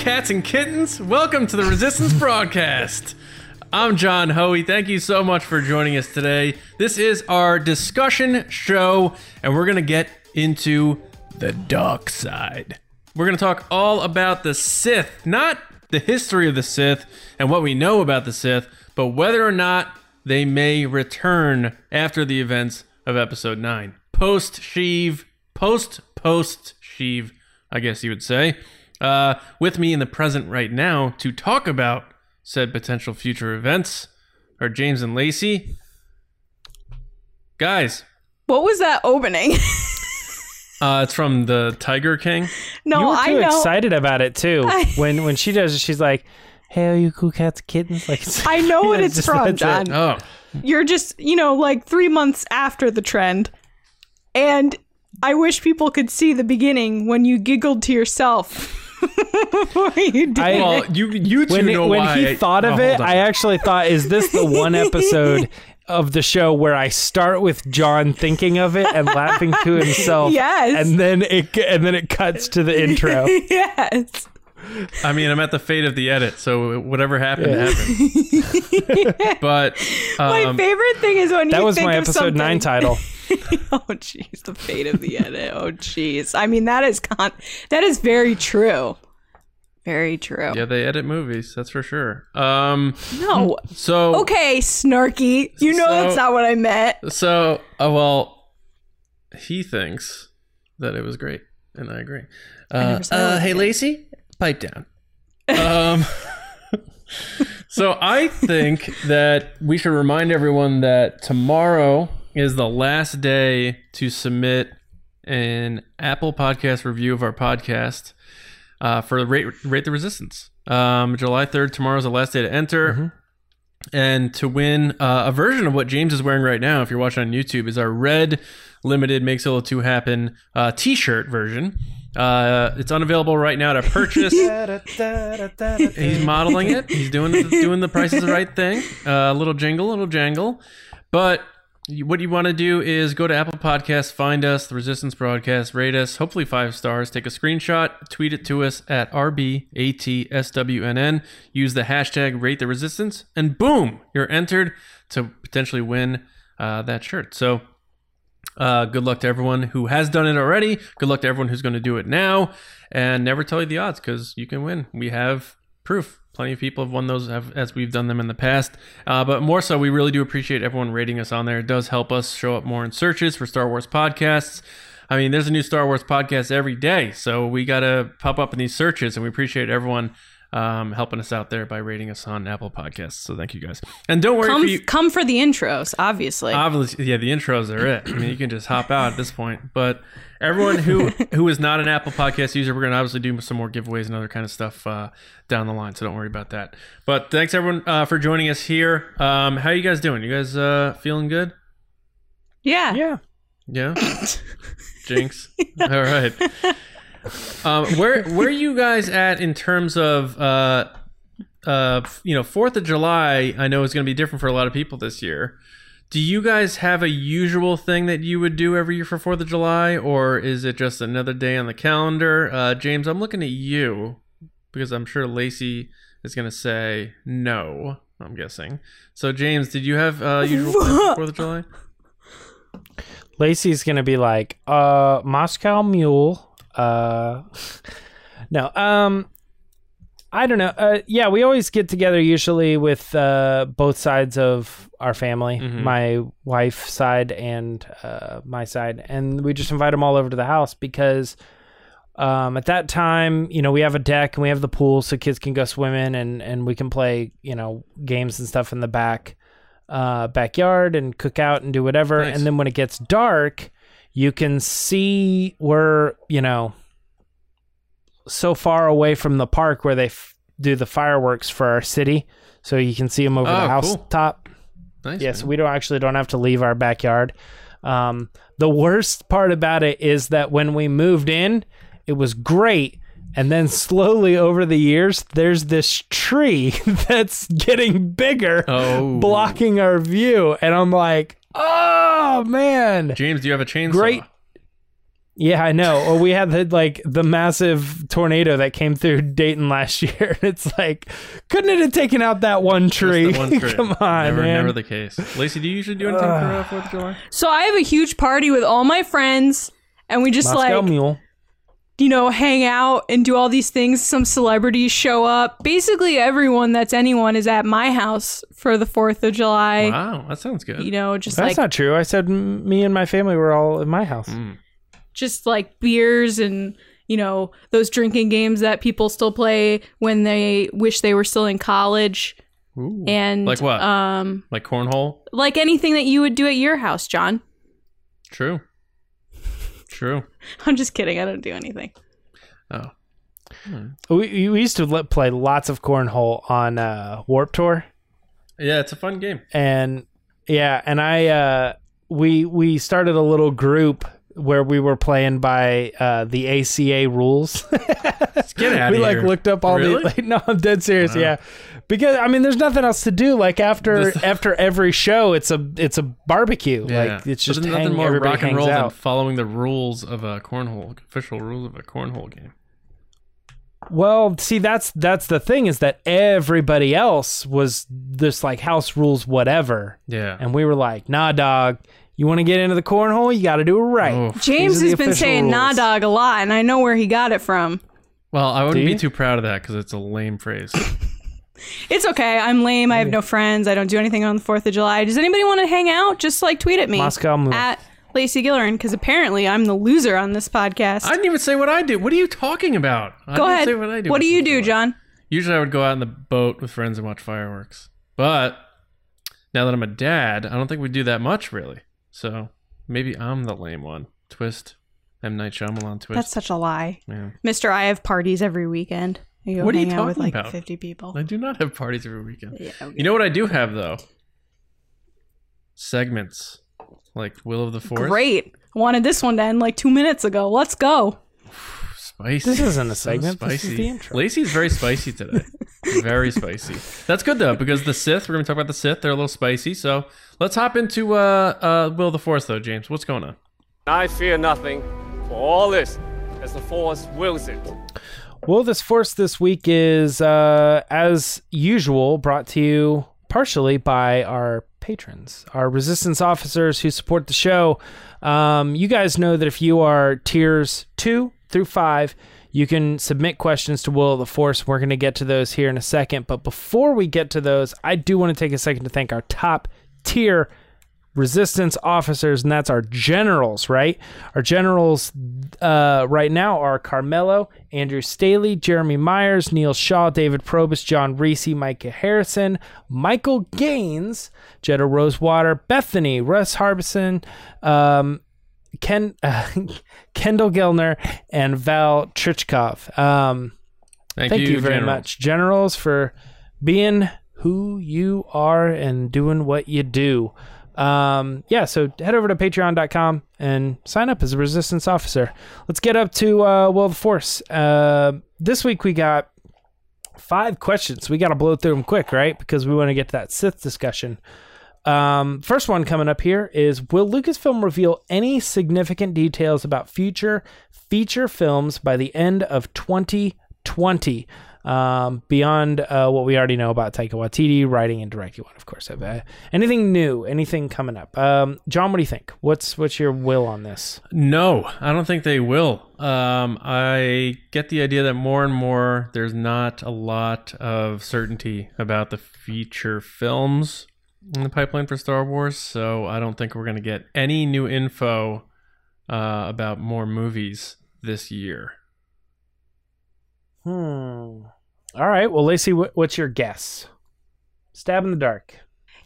cats and kittens. Welcome to the Resistance broadcast. I'm John Hoey. Thank you so much for joining us today. This is our discussion show, and we're going to get into the dark side. We're going to talk all about the Sith, not the history of the Sith and what we know about the Sith, but whether or not they may return after the events of Episode 9. Post Sheev, post post Sheev, I guess you would say. Uh, with me in the present right now to talk about said potential future events are James and Lacey. Guys, What was that opening? uh, it's from the Tiger King. no, you were I too know. excited about it too. I- when when she does it, she's like, "Hey, are you cool cats, kittens?" Like it's- I know what it's just- from, that's it. John. Oh, You're just, you know, like three months after the trend. And I wish people could see the beginning when you giggled to yourself before you did I- it. well, you you two When know when why. he I- thought of oh, it, on. I actually thought, "Is this the one episode?" Of the show where I start with John thinking of it and laughing to himself, Yes. and then it and then it cuts to the intro. yes. I mean, I'm at the fate of the edit, so whatever happened Yeah. happened. but My um, favorite thing is when That you was think my of episode nine title. oh jeez, the fate of the edit. Oh jeez. I mean that is con- that is very true. Very true. yeah, they edit movies. That's for sure. Um, No. so Okay, snarky. You know So- that's not what I meant. So, uh, well, he thinks that it was great, and I agree. Uh, never uh, hey, good. Lacey, pipe down. Um, so I think that we should remind everyone that tomorrow is the last day to submit an Apple Podcast review of our podcast uh, for rate rate the resistance. Um, July third, tomorrow is the last day to enter and to win uh, a version of what James is wearing right now, if you're watching on YouTube, is our red limited makes Solo 2 happen uh, t-shirt version. Uh, it's unavailable right now to purchase. He's modeling it. He's doing the, doing the Price is the Right thing. A little jingle, a little jangle. But what you want to do is go to Apple Podcasts, find us, the Resistance Broadcast, rate us, hopefully five stars, take a screenshot, tweet it to us at RBATSWNN, use the hashtag rate the resistance, and boom, you're entered to potentially win uh, that shirt. So uh, good luck to everyone who has done it already. Good luck to everyone who's going to do it now. And never tell you the odds because you can win. We have proof. Plenty of people have won those as we've done them in the past. Uh, but more so, we really do appreciate everyone rating us on there. It does help us show up more in searches for Star Wars podcasts. I mean, there's a new Star Wars podcast every day. So we got to pop up in these searches. And we appreciate everyone um, helping us out there by rating us on Apple Podcasts. So thank you guys. And don't worry Come you. come for the intros, obviously. Obviously, yeah, the intros are it. I mean, you can just hop out at this point. But everyone who who is not an Apple Podcast user, we're gonna obviously do some more giveaways and other kind of stuff uh, down the line. So don't worry about that. But thanks everyone uh, for joining us here. Um, how you guys doing? You guys uh, feeling good? yeah. Yeah. Yeah. Jinx. All right. Um, where where are you guys at in terms of uh, uh, you know Fourth of July? I know is going to be different for a lot of people this year. Do you guys have a usual thing that you would do every year for Fourth of July, or is it just another day on the calendar? Uh, James, I'm looking at you because I'm sure Lacey is going to say no. I'm guessing. So, James, did you have uh, usual Fourth of July? Lacey's gonna be like, uh, Moscow Mule. Uh, no, um, I don't know. Uh, yeah, we always get together usually with uh, both sides of our family, Mhm. my wife's side and uh, my side, and we just invite them all over to the house because. Um, at that time, you know, we have a deck and we have the pool so kids can go swimming and, and we can play, you know, games and stuff in the back uh, backyard and cook out and do whatever. Nice. And then when it gets dark, you can see we're, you know, so far away from the park where they f- do the fireworks for our city. So you can see them over Oh, the cool. housetop. Nice. Yes, man. we don't actually don't have to leave our backyard. Um, the worst part about it is that when we moved in, it was great. And then slowly over the years, there's this tree that's getting bigger, Oh, blocking our view. And I'm like, oh man. James, do you have a chainsaw? Great. Yeah, I know. Or we had the like the massive tornado that came through Dayton last year. It's like, couldn't it have taken out that one tree? One tree. Come on, never, man. never the case. Lacey, do you usually do anything for uh, Fourth of July? So I have a huge party with all my friends, and we just Moscow like Mule. You know hang out and do all these things. Some celebrities show up. Basically, everyone that's anyone is at my house for the Fourth of July. Wow, that sounds good. You know, just That's like not true. I said m- me and my family were all at my house. Mm. just like beers and you know those drinking games that people still play when they wish they were still in college Ooh. and Like what? um like cornhole? like anything that you would do at your house john True. True. i'm just kidding i don't do anything Oh. We, we used to let, play lots of cornhole on uh, Warped Tour, Yeah, it's a fun game. and yeah, and I uh, we we started a little group where we were playing by uh, the ACA rules. Get out we of like looked up all Really? the like no i'm dead serious Wow. yeah because i mean there's nothing else to do like after after every show it's a it's a barbecue Yeah. like it's just there's hang, nothing more rock and hangs roll than out following the rules of a cornhole, official rules of a cornhole game. well see that's that's the thing is that everybody else was this like house rules whatever Yeah. and we were like nah dog you want to get into the cornhole you got to do it right Oh. james These are the has been official saying nah dog a lot and i know where he got it from Well, I wouldn't be too proud of that because it's a lame phrase. it's okay i'm lame i have no friends i don't do anything on the 4th of july does anybody want to hang out just like tweet at me Moscow Mule. at lacey gillerin because apparently i'm the loser on this podcast I didn't even say what I do. What are you talking about? I go didn't ahead Say what I do. what do you do john Usually, I would go out in the boat with friends and watch fireworks. But now that I'm a dad, I don't think we do that much really. So maybe I'm the lame one. Twist, M Night Shyamalan twist. That's such a lie. yeah. Mister, I have parties every weekend. I go What are you hang out with talking like about? 50 people. I do not have parties every weekend. Yeah, okay. You know what I do have though? Segments like Will of the Force. Great. Wanted this one to end like two minutes ago. Let's go. Spicy. This isn't a So segment, this is spicy. the intro. Lacey's very spicy today. very spicy. That's good though, because the Sith. We're gonna talk about the Sith. They're a little spicy. So let's hop into uh, uh, Will of the Force though, James. What's going on? I fear nothing, for all this, as the Force wills it. Well, this force this week is, uh, as usual, brought to you partially by our patrons, our resistance officers who support the show. Um, you guys know that if you are tiers two through five, you can submit questions to Will of the Force. We're going to get to those here in a second. But before we get to those, I do want to take a second to thank our top tier resistance officers, and that's our generals, right? Our generals uh, right now are Carmelo, Andrew Staley, Jeremy Myers, Neil Shaw, David Probus, John Reese, Micah Harrison, Michael Gaines, Jetta Rosewater, Bethany, Russ Harbison, um, Ken, uh, Kendall Gilner, and Val Trichkov. Um, Thank, Thank you, very General. much, generals, for being who you are and doing what you do. Um, yeah, so head over to patreon.com and sign up as a resistance officer. Let's get up to uh, Will the Force. Uh, this week we got five questions. We got to blow through them quick, right? Because we want to get to that Sith discussion. Um, first one coming up here is Will Lucasfilm reveal any significant details about future feature films by the end of 2020? Um, beyond uh, what we already know about Taika Waititi writing and directing one, of course. Uh, anything new? Anything coming up? Um, John, what do you think? What's what's your will on this? No, I don't think they will. Um, I get the idea that more and more there's not a lot of certainty about the feature films in the pipeline for Star Wars, so I don't think we're going to get any new info uh, about more movies this year. Hmm. All right. Well, Lacey, what's your guess? Stab in the dark.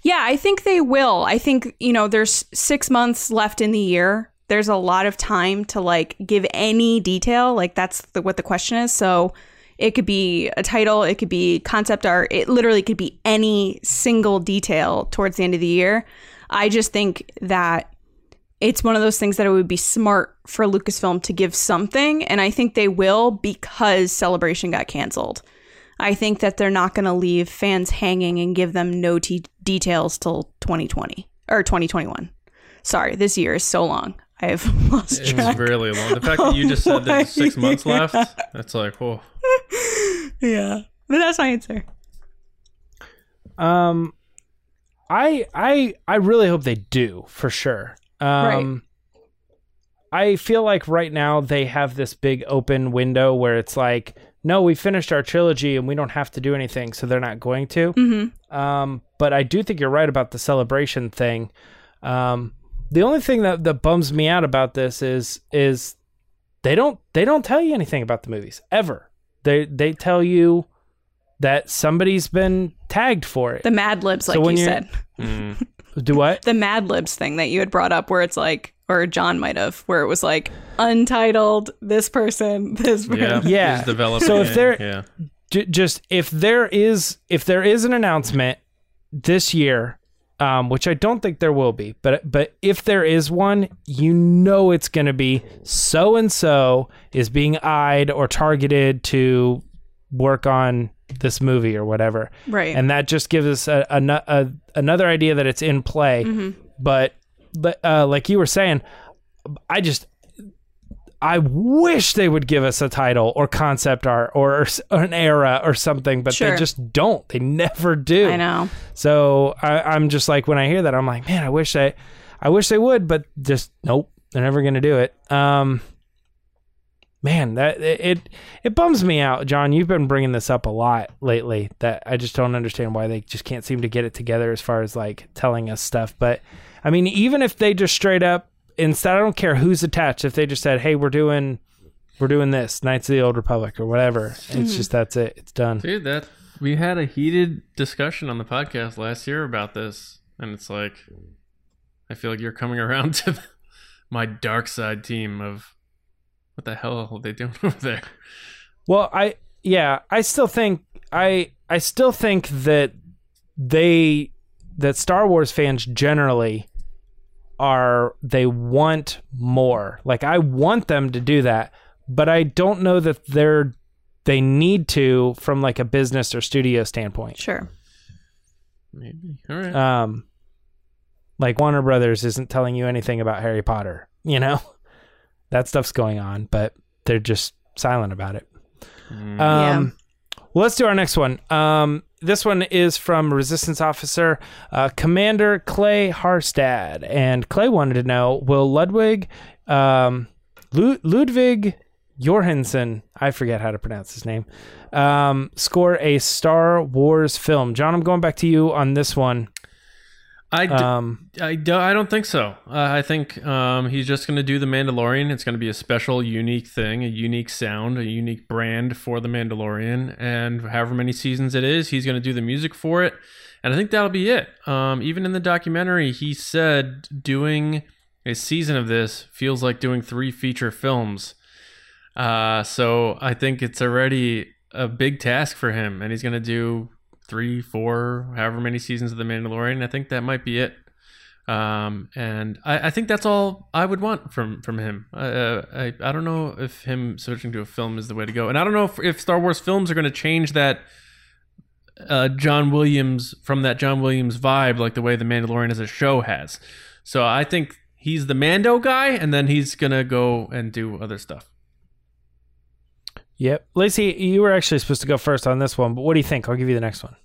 Yeah, I think they will. I think, you know, there's six months left in the year. There's a lot of time to like give any detail. Like that's the, what the question is. So it could be a title, it could be concept art, it literally could be any single detail towards the end of the year. I just think that it's one of those things that it would be smart for Lucasfilm to give something. And I think they will because Celebration got canceled. I think that they're not going to leave fans hanging and give them no t- details till 2020 or 2021. Sorry, this year is so long. I have lost It's track. really long. The fact that you just said there's six months Yeah. left, that's like, whoa. yeah, but that's my answer. Um, I I I really hope they do for sure. Um, I feel like right now they have this big open window where it's like, no, we finished our trilogy and we don't have to do anything, so they're not going to. hmm Um, but I do think you're right about the celebration thing. Um, the only thing that, that bums me out about this is is they don't they don't tell you anything about the movies ever. They they tell you that somebody's been tagged for it. The Mad Libs, like So when you said, Mm. Do what? the Mad Libs thing that you had brought up, where it's like, or John might have, where it was like untitled, this person, this person. Yeah. Yeah. Developing So if there, yeah. J- just if there is if there is an announcement this year um, which I don't think there will be, but but if there is one, you know it's going to be so and so is being eyed or targeted to work on this movie or whatever, Right. and that just gives us a, a, a another idea that it's in play. Mhm. But but uh, like you were saying, I just I wish they would give us a title or concept art or, or an era or something, but Sure. they just don't. They never do. I know. So I, I'm just like when I hear that, I'm like, man, I wish they, I wish they would, but just nope, they're never gonna do it. Um, man, that it it, it bums me out, John. You've been bringing this up a lot lately. That I just don't understand why they just can't seem to get it together as far as like telling us stuff. But I mean, even if they just straight up instead, I don't care who's attached. If they just said, hey, we're doing. We're doing this, Knights of the Old Republic or whatever. It's hmm. just that's it. It's done. Dude, that we had a heated discussion on the podcast last year about this, and it's like, I feel like you're coming around to my dark side team of what the hell are they doing over there? Well, I yeah, I still think I I still think that they that Star Wars fans generally are they want more. Like I want them to do that, but I don't know that they're they need to from like a business or studio standpoint. Sure. Maybe. All right. Um like Warner Brothers isn't telling you anything about Harry Potter, you know? That stuff's going on, but they're just silent about it. Mm. Um, Well, let's do our next one. Um, this one is from Resistance Officer uh, Commander Clay Harstad, and Clay wanted to know: Will Ludwig, um, Lu- Ludwig Göransson, I forget how to pronounce his name, um, score a Star Wars film? John, I'm going back to you on this one. I, d- Um, I, do, I don't think so. Uh, I think um, he's just going to do The Mandalorian. It's going to be a special, unique thing, a unique sound, a unique brand for The Mandalorian. And however many seasons it is, he's going to do the music for it. And I think that'll be it. Um, even in the documentary, he said doing a season of this feels like doing three feature films. Uh, so I think it's already a big task for him. And he's going to do three, four, however many seasons of The Mandalorian. I think that might be it. Um, and I, I think that's all I would want from from him. Uh, I I don't know if him switching to a film is the way to go, and I don't know if, if Star Wars films are going to change that uh, John Williams from that John Williams vibe, like the way The Mandalorian as a show has. So I think he's the Mando guy, and then he's gonna go and do other stuff. Yep. Lacey, you were actually supposed to go first on this one, but what do you think? I'll give you the next one.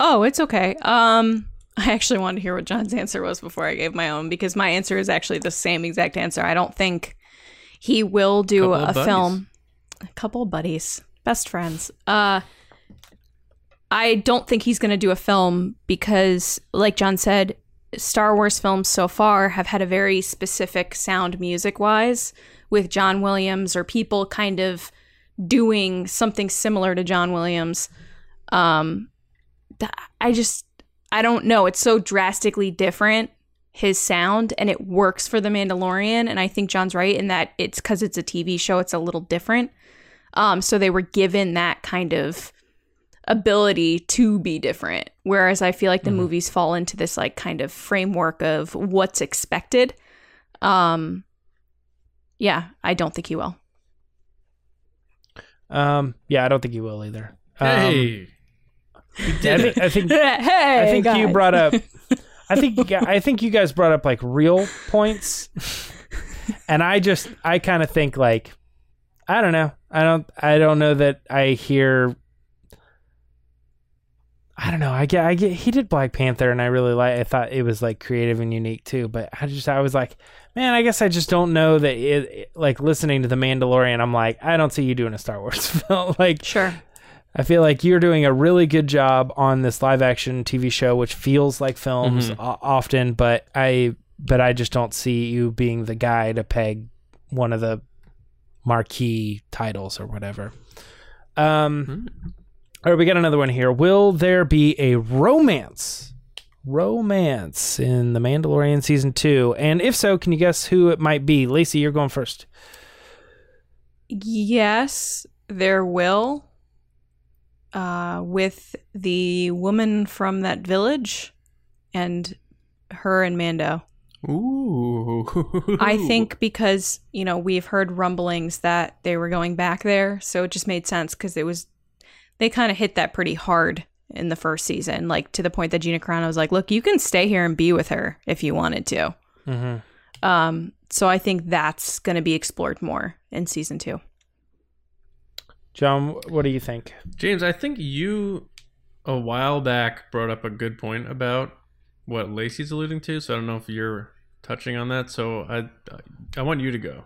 Oh, it's okay. Um, I actually wanted to hear what John's answer was before I gave my own because my answer is actually the same exact answer. I don't think he will do Couple a film. A couple of buddies, best friends. Uh, I don't think he's going to do a film because, like John said, Star Wars films so far have had a very specific sound music wise with John Williams or people kind of doing something similar to John Williams. Um, I just I don't know. It's so drastically different his sound and it works for the Mandalorian and I think John's right in that it's cuz it's a TV show it's a little different. Um so they were given that kind of ability to be different whereas I feel like the movies fall into this like kind of framework of what's expected. Um yeah, I don't think he will. Um, yeah, I don't think you will either. Um, Hey, I think I think hey, I think you brought up. I think you guys, I think you guys brought up like real points. and I just I kind of think like I don't know. I don't I don't know that I hear I don't know. I get I get he did Black Panther and I really like I thought it was like creative and unique too, but I just I was like, man, I guess I just don't know that it, it- like listening to The Mandalorian, I'm like, I don't see you doing a Star Wars film. like Sure. I feel like you're doing a really good job on this live action TV show, which feels like films Mhm. o- often, but I but I just don't see you being the guy to peg one of the marquee titles or whatever. Um, all right, we got another one here. Will there be a romance? Romance in The Mandalorian season two, and if so, can you guess who it might be? Lacey, you're going first. Yes, there will. Uh, with the woman from that village and her and Mando. Ooh. I think because, you know, we've heard rumblings that they were going back there. So it just made sense because it was, they kind of hit that pretty hard in the first season, like to the point that Gina Carano was like, look, you can stay here and be with her if you wanted to. Mm-hmm. Um, so I think that's going to be explored more in season two. John, what do you think? James, I think you a while back brought up a good point about what Lacey's alluding to. So I don't know if you're touching on that. So I I want you to go.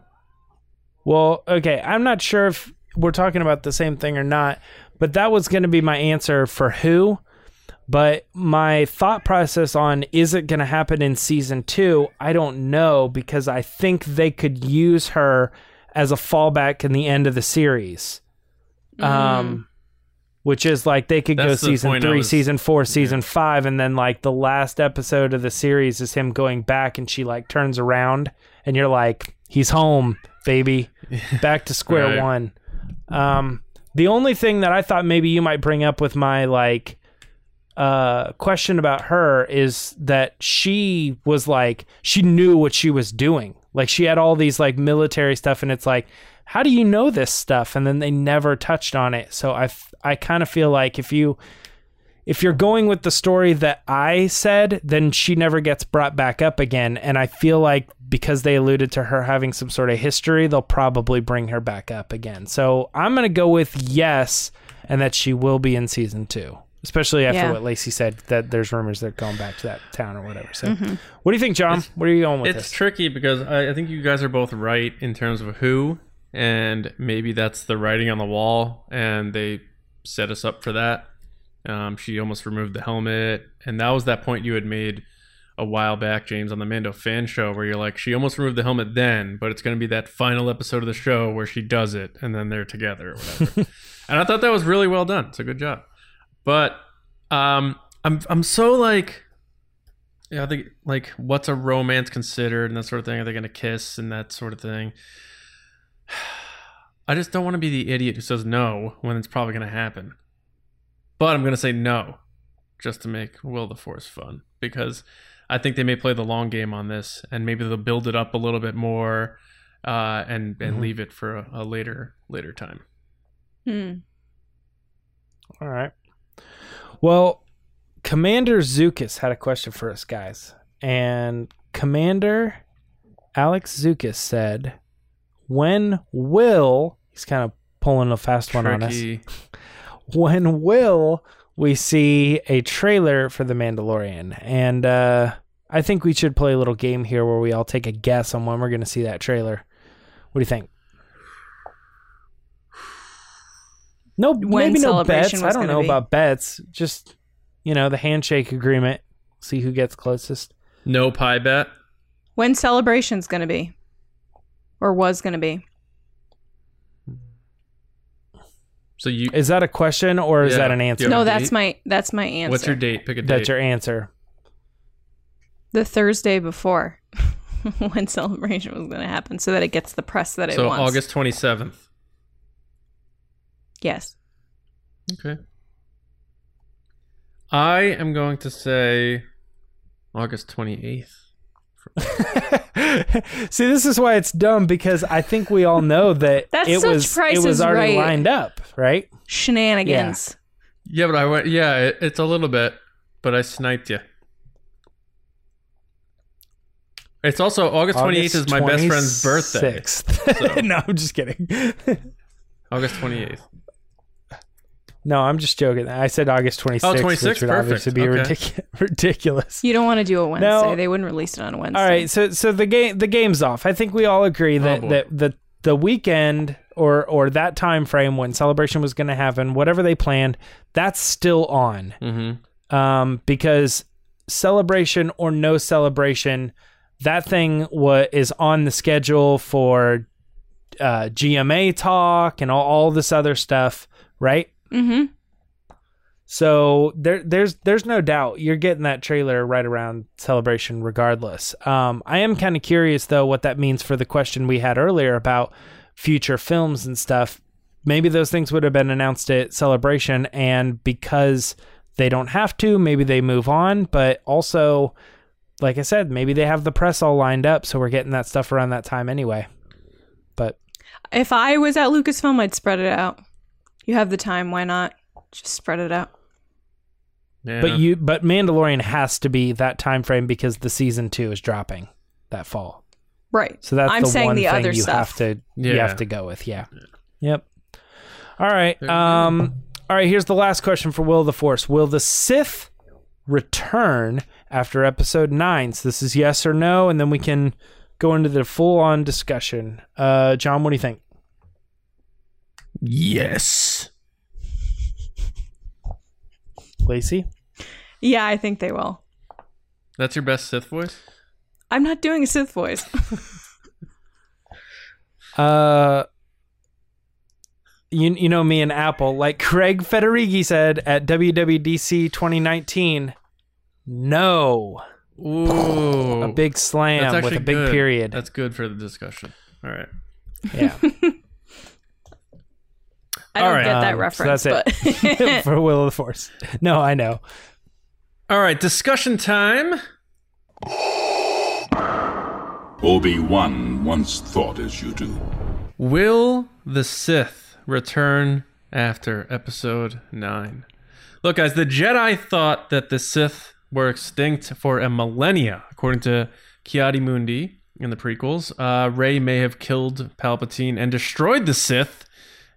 Well, okay, I'm not sure if we're talking about the same thing or not, but that was going to be my answer for who. But my thought process on is it going to happen in season two? I don't know because I think they could use her as a fallback in the end of the series. Um, which is like they could That's go the season three, was- season four, season five, and then like the last episode of the series is him going back and she like turns around and you're like, he's home, baby back to square Right. one. Um, the only thing that I thought maybe you might bring up with my like uh question about her is that she was like she knew what she was doing. Like she had all these like military stuff and it's like how do you know this stuff and then they never touched on it. So I kind of feel like if you if you're going with the story that I said, then she never gets brought back up again. And I feel like because they alluded to her having some sort of history, they'll probably bring her back up again. So I'm going to go with yes, and that she will be in season two, especially after Yeah. what Lacey said that there's rumors they're going back to that town or whatever. So Mm-hmm. what do you think, John? What are you going with It's this? tricky because I, I think you guys are both right in terms of who, and maybe that's the writing on the wall, and they set us up for that. Um, she almost removed the helmet, and that was that point you had made a while back, James, on the Mando fan show, where you're like, she almost removed the helmet then, but it's going to be that final episode of the show where she does it, and then they're together or whatever. and I thought that was really well done. It's a good job. But um, I'm I'm so like yeah, I think like what's a romance considered and that sort of thing. Are they going to kiss and that sort of thing? I just don't want to be the idiot who says no when it's probably going to happen. But I'm going to say no just to make Will the Force fun because I think they may play the long game on this and maybe they'll build it up a little bit more uh, and and Mhm. leave it for a, a later later time. Hmm. All right. Well, Commander Zukas had a question for us guys. And Commander Alex Zukas said, When will, he's kind of pulling a fast one on us. Tricky. When will we see a trailer for The Mandalorian? And uh, I think we should play a little game here where we all take a guess on when we're going to see that trailer. What do you think? No, When maybe no bets. I don't know be. about bets. Just you know, the handshake agreement. See who gets closest. No pie bet. When celebration's going to be, or was going to be. So you Is that a question or is Yeah. that an answer? No, that's date? my that's my answer. what's your date? Pick a date. That's your answer. The Thursday before when celebration was going to happen, so that it gets the press that it so wants. So August 27th. Yes. Okay. I am going to say August 28th. See, this is why it's dumb because I think we all know that That's it such was Price it was is already Right. lined up, right? Shenanigans. Yeah, but I went. Yeah, it, it's a little bit, but I sniped you. It's also August 28th is my best friend's birthday. 26th. no, I'm just kidding. August 28th. No, I'm just joking. I said August 26th, Oh, which 26th? would obviously be Perfect. ridic- ridiculous. You don't want to do a Wednesday. No. They wouldn't release it on a Wednesday. All right, so so the game the game's off. I think we all agree that Oh, that the the weekend or or that time frame when celebration was going to happen, whatever they planned, that's still on. Mm-hmm. Um, because celebration or no celebration, that thing wa is on the schedule for uh, GMA talk and all, all this other stuff, right? Mm-hmm. So there, there's there's no doubt you're getting that trailer right around celebration, regardless. Um, I am kind of curious though what that means for the question we had earlier about future films and stuff. Maybe those things would have been announced at celebration, and because they don't have to, maybe they move on. But also, like I said, maybe they have the press all lined up, so we're getting that stuff around that time anyway. But If I was at Lucasfilm, I'd spread it out. You have the time. Why not? Just spread it out. Yeah. But you but Mandalorian has to be that time frame because the season two is dropping that fall. Right. So that's I'm the saying one the thing other you stuff. have to you have to go with. Yeah. Yep. All right. Um. All right. here's the last question for Will of the Force. Will the Sith return after episode 9? So this is yes or no and then we can go into the full-on discussion. Uh John, what do you think? yes. Lacey? Yeah, I think they will. That's your best Sith voice? I'm not doing a Sith voice. Uh, you you know me and Apple, like Craig Federighi said at WWDC 2019. No, Ooh. a big slam with a big good. period. That's good for the discussion. All right. yeah, I don't All right. get that Um, so reference, that's it. for Will of the Force. No, I know. All right, discussion time. Obi-Wan once thought as you do. Will the Sith return after episode 9? Look, guys, the Jedi thought that the Sith were extinct for a millennia, according to Ki-Adi-Mundi in the prequels. Uh, Rey may have killed Palpatine and destroyed the Sith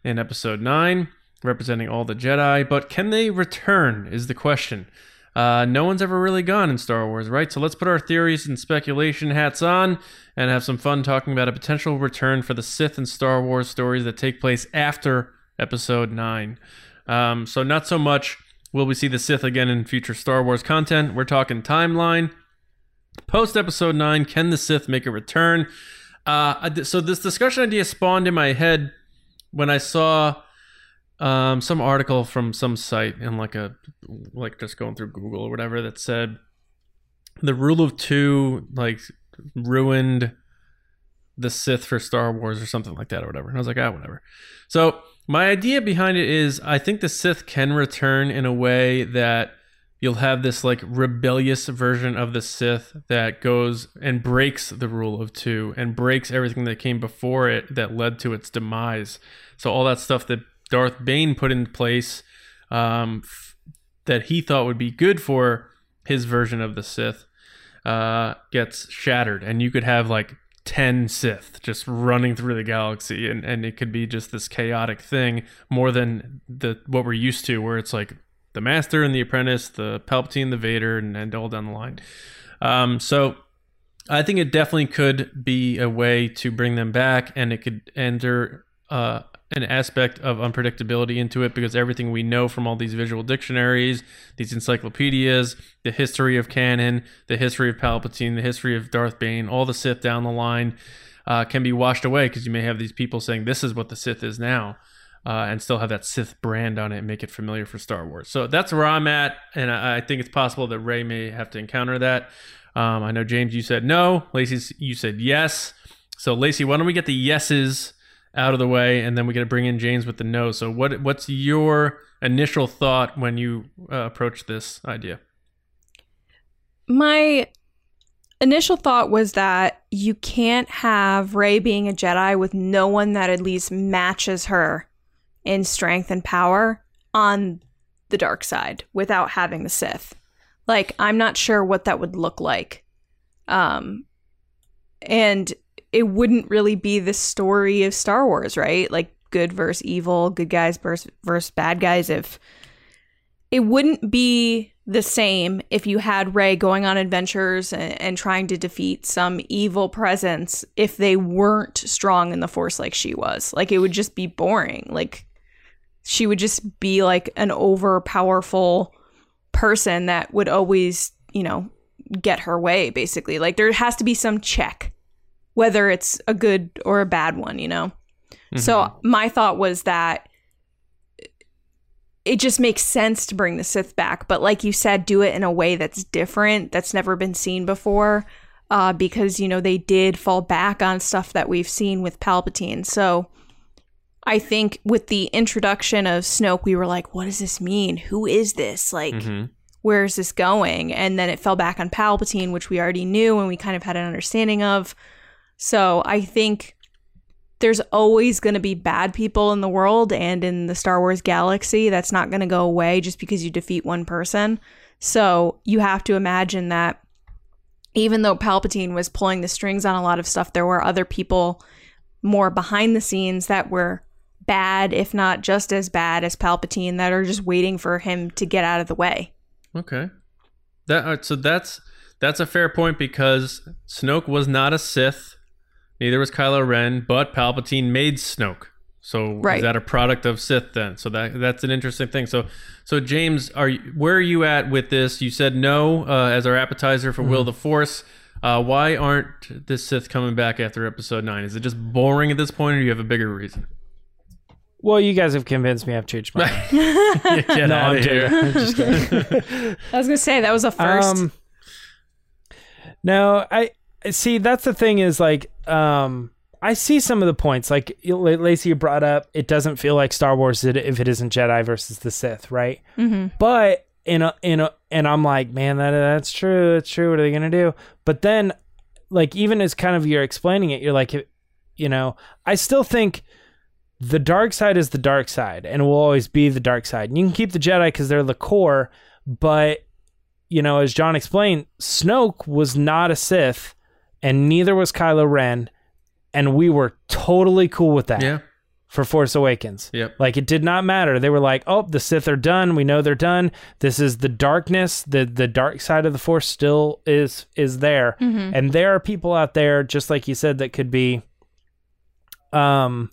in episode 9, representing all the Jedi, but can they return is the question. Uh, no one's ever really gone in Star Wars, right? So let's put our theories and speculation hats on and have some fun talking about a potential return for the Sith and Star Wars stories that take place after Episode 9. Um, so, not so much will we see the Sith again in future Star Wars content. We're talking timeline. Post Episode 9, can the Sith make a return? Uh, so, this discussion idea spawned in my head when I saw um, some article from some site and like a like just going through Google or whatever that said the rule of two like ruined the Sith for Star Wars or something like that or whatever. And I was like, ah, whatever. So my idea behind it is I think the Sith can return in a way that you'll have this like rebellious version of the Sith that goes and breaks the rule of two and breaks everything that came before it that led to its demise. So all that stuff that Darth Bane put in place um, f- that he thought would be good for his version of the Sith uh, gets shattered, and you could have like 10 Sith just running through the galaxy, and, and it could be just this chaotic thing more than the what we're used to, where it's like the Master and the Apprentice, the Palpatine, the Vader, and, and all down the line. Um, so I think it definitely could be a way to bring them back, and it could enter uh, an aspect of unpredictability into it because everything we know from all these visual dictionaries, these encyclopedias, the history of canon, the history of Palpatine, the history of Darth Bane, all the Sith down the line uh, can be washed away because you may have these people saying this is what the Sith is now. Uh, and still have that Sith brand on it and make it familiar for Star Wars. So that's where I'm at, and I, I think it's possible that Rey may have to encounter that. Um, I know James, you said no. Lacey, you said yes. So Lacey, why don't we get the yeses out of the way, and then we got to bring in James with the no. So what what's your initial thought when you uh, approach this idea? My initial thought was that you can't have Rey being a Jedi with no one that at least matches her in strength and power on the dark side without having the Sith. Like, I'm not sure what that would look like. Um, and it wouldn't really be the story of Star Wars, right? Like good versus evil, good guys versus, versus bad guys. If it wouldn't be the same if you had Rey going on adventures and, and trying to defeat some evil presence if they weren't strong in the Force like she was. Like it would just be boring. Like she would just be like an over powerful person that would always, you know, get her way basically. Like there has to be some check whether it's a good or a bad one, you know. So my thought was that it just makes sense to bring the Sith back, but like you said, do it in a way that's different, that's never been seen before, uh, because you know they did fall back on stuff that we've seen with Palpatine. So I think with the introduction of Snoke, we were like, "What does this mean? Who is this? Like, Mm-hmm. where's this going?" And then it fell back on Palpatine, which we already knew and we kind of had an understanding of. So I think there's always going to be bad people in the world and in the Star Wars galaxy. That's not going to go away just because you defeat one person. So you have to imagine that even though Palpatine was pulling the strings on a lot of stuff, there were other people more behind the scenes that were bad, if not just as bad as Palpatine, that are just waiting for him to get out of the way. Okay. That uh, so that's that's a fair point because Snoke was not a Sith, neither was Kylo Ren, but Palpatine made Snoke. So Right. is that a product of Sith then? So that that's an interesting thing. So so James, are you, where are you at with this? You said no uh, as our appetizer for Mm-hmm. Will the Force. Uh, why aren't the Sith coming back after Episode Nine? Is it just boring at this point, or do you have a bigger reason? Well, you guys have convinced me I've changed my mind. Get no, out I'm of here. kidding. I'm just kidding. I was going to say that was a first. Um, no, I see. That's the thing is like, um, I see some of the points. Like L- Lacey you brought up, it doesn't feel like Star Wars if it isn't Jedi versus the Sith, right? hmm But in a in a and I'm like, man, that that's true. It's true. What are they gonna do? But then, like, even as kind of you're explaining it, you're like, you know, I still think the dark side is the dark side, and will always be the dark side. And you can keep the Jedi because they're the core, but you know, as John explained, Snoke was not a Sith, and neither was Kylo Ren, and we were totally cool with that Yeah. for Force Awakens. Yep. Like it did not matter. They were like, "Oh, the Sith are done. We know they're done. This is the darkness. The the dark side of the Force still is is there." And there are people out there just like you said that could be um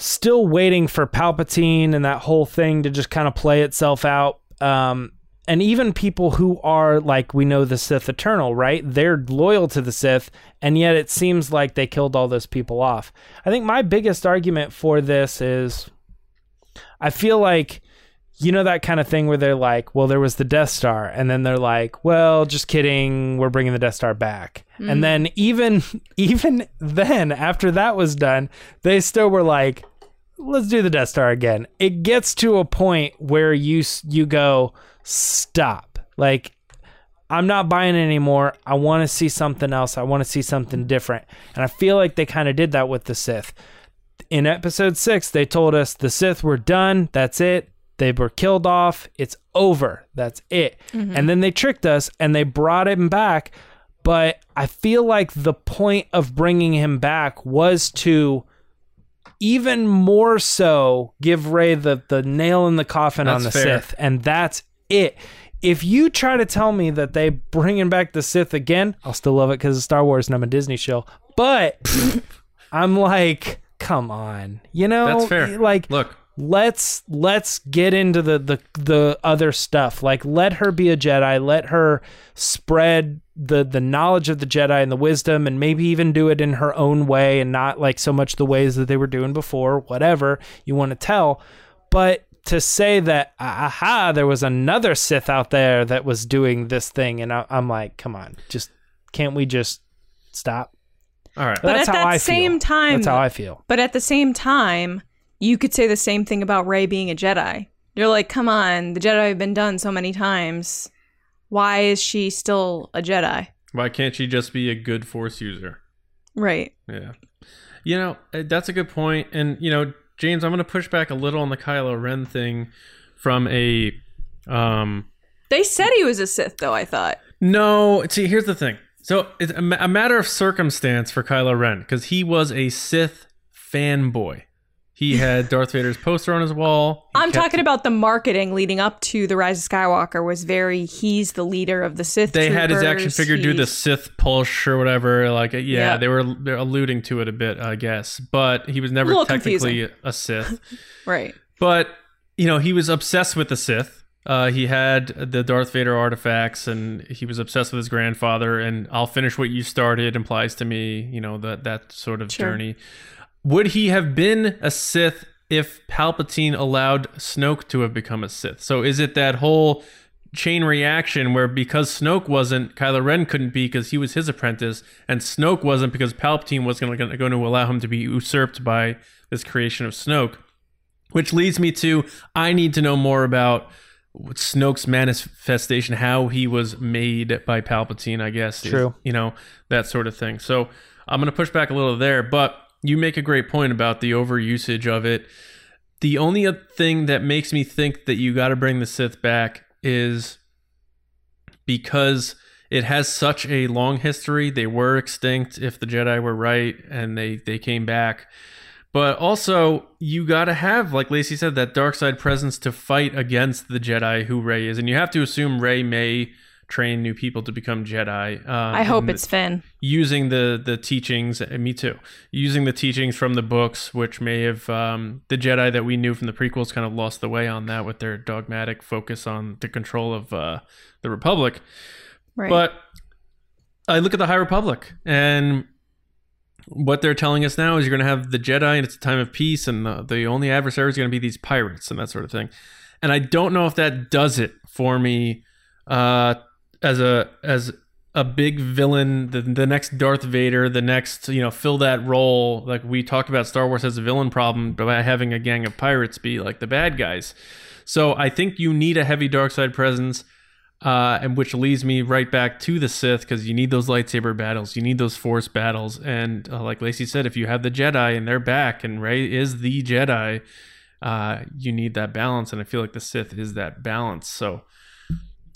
still waiting for Palpatine and that whole thing to just kind of play itself out. Um and even people who are like we know the Sith Eternal, right? They're loyal to the Sith, and yet it seems like they killed all those people off. I think my biggest argument for this is I feel like you know that kind of thing where they're like, well, there was the Death Star, and then they're like, well, just kidding, we're bringing the Death Star back. And then even even then, after that was done, they still were like, let's do the Death Star again. It gets to a point where you you go, stop, like. I'm not buying it anymore. I want to see something else. I want to see something different. And I feel like they kind of did that with the Sith in episode six, they told us the Sith were done. That's it. They were killed off. It's over. That's it. Mm-hmm. And then they tricked us and they brought him back. But I feel like the point of bringing him back was to even more so give Rey the, the nail in the coffin on the That's fair. Sith. And that's it. If you try to tell me that they bringing back the Sith again, I'll still love it because it's Star Wars and I'm a Disney show. But I'm like, come on, you know, That's fair. Like, Look, let's let's get into the the the other stuff. Like, let her be a Jedi. Let her spread the the knowledge of the Jedi and the wisdom, and maybe even do it in her own way, and not like so much the ways that they were doing before. Whatever you want to tell, but to say that aha, there was another Sith out there that was doing this thing, and I, I'm like, come on, just can't we just stop? all right. But That's at how that I same feel. time, That's how I feel. But at the same time, you could say the same thing about Rey being a Jedi. You're like, come on, the Jedi have been done so many times. Why is she still a Jedi? Why can't she just be a good Force user? Right. Yeah. You know, uh, that's a good point. And, you know, James, I'm going to push back a little on the Kylo Ren thing from a. um They said he was a Sith, though, I thought. No, see, here's the thing. So it's a, ma- a matter of circumstance for Kylo Ren because he was a Sith fanboy. He had Darth Vader's poster on his wall. He I'm talking about the marketing leading up to the Rise of Skywalker was very he's the leader of the Sith. They had his action troopers, figure do the Sith push or whatever. Like, yeah, Yeah. they were they're alluding to it a bit, I guess. But he was never little technically a Sith. right. But you know, he was obsessed with the Sith. Uh, he had the Darth Vader artifacts, and he was obsessed with his grandfather. And I'll finish what you started implies to me, you know, that that sort of Sure. journey. Would he have been a Sith if Palpatine allowed Snoke to have become a Sith? So is it that whole chain reaction where because Snoke wasn't, Kylo Ren couldn't be because he was his apprentice, and Snoke wasn't because Palpatine was going to, going to allow him to be usurped by this creation of Snoke? Which leads me to I need to know more about Snoke's manifestation, how he was made by Palpatine, I guess. is- True. you know, that sort of thing. So I'm going to push back a little there, but you make a great point about the overusage of it. The only thing that makes me think that you got to bring the Sith back is because it has such a long history. They were extinct if the Jedi were right and they they came back. But also, you got to have, like Lacey said, that dark side presence to fight against the Jedi who Rey is, and you have to assume Rey may train new people to become Jedi. Uh, I hope it's Finn. using the the teachings. And me too. Using the teachings from the books, which may have um, the Jedi that we knew from the prequels kind of lost the way on that with their dogmatic focus on the control of uh, the Republic. Right. But I look at the High Republic, and what they're telling us now is you're going to have the Jedi, and it's a time of peace, and the, the only adversary is going to be these pirates and that sort of thing. And I don't know if that does it for me uh, as a as a big villain, the the next Darth Vader, the next you know fill that role. Like we talked about, Star Wars has a villain problem by having a gang of pirates be like the bad guys. So I think you need a heavy dark side presence uh, and which leads me right back to the Sith because you need those lightsaber battles, you need those Force battles, and uh, like Lacey said, if you have the Jedi and they're back, and Rey is the Jedi, uh, you need that balance, and I feel like the Sith is that balance. So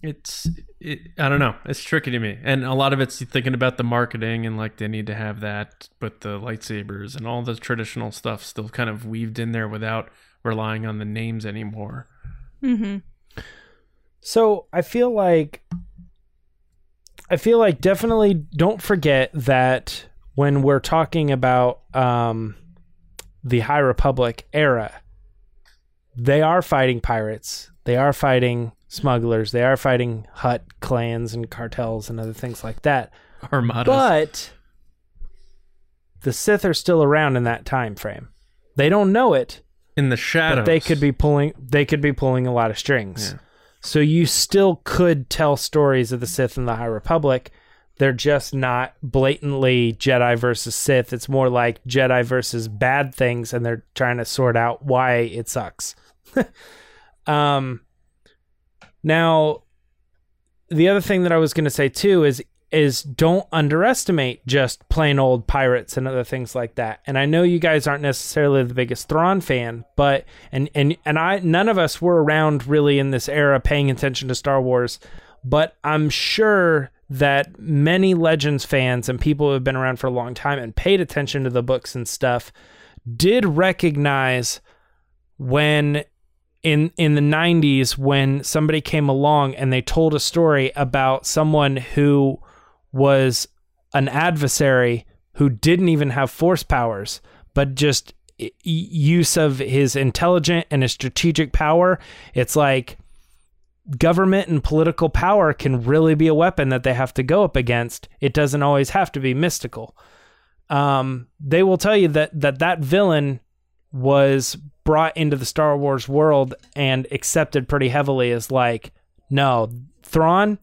it's, it, I don't know, it's tricky to me, and a lot of it's thinking about the marketing and like they need to have that, but the lightsabers and all the traditional stuff still kind of weaved in there without relying on the names anymore. mm-hmm. So I feel like I feel like definitely don't forget that when we're talking about um, the High Republic era, they are fighting pirates. They are fighting smugglers. They are fighting Hutt clans and cartels and other things like that. Armadas. But the Sith are still around in that time frame. They don't know it, in the shadows, but they could be pulling they could be pulling a lot of strings. Yeah. So you still could tell stories of the Sith and the High Republic. They're just not blatantly Jedi versus Sith. It's more like Jedi versus bad things, and they're trying to sort out why it sucks. um, now, the other thing that I was going to say too is is don't underestimate just plain old pirates and other things like that. And I know you guys aren't necessarily the biggest Thrawn fan, but and and and I none of us were around really in this era paying attention to Star Wars, but I'm sure that many Legends fans and people who have been around for a long time and paid attention to the books and stuff did recognize when in in the 90s when somebody came along and they told a story about someone who was an adversary who didn't even have force powers but just use of his intelligent and his strategic power. It's like government and political power can really be a weapon that they have to go up against. It doesn't always have to be mystical. Um, they will tell you that that that villain was brought into the Star Wars world and accepted pretty heavily as like, no, Thrawn,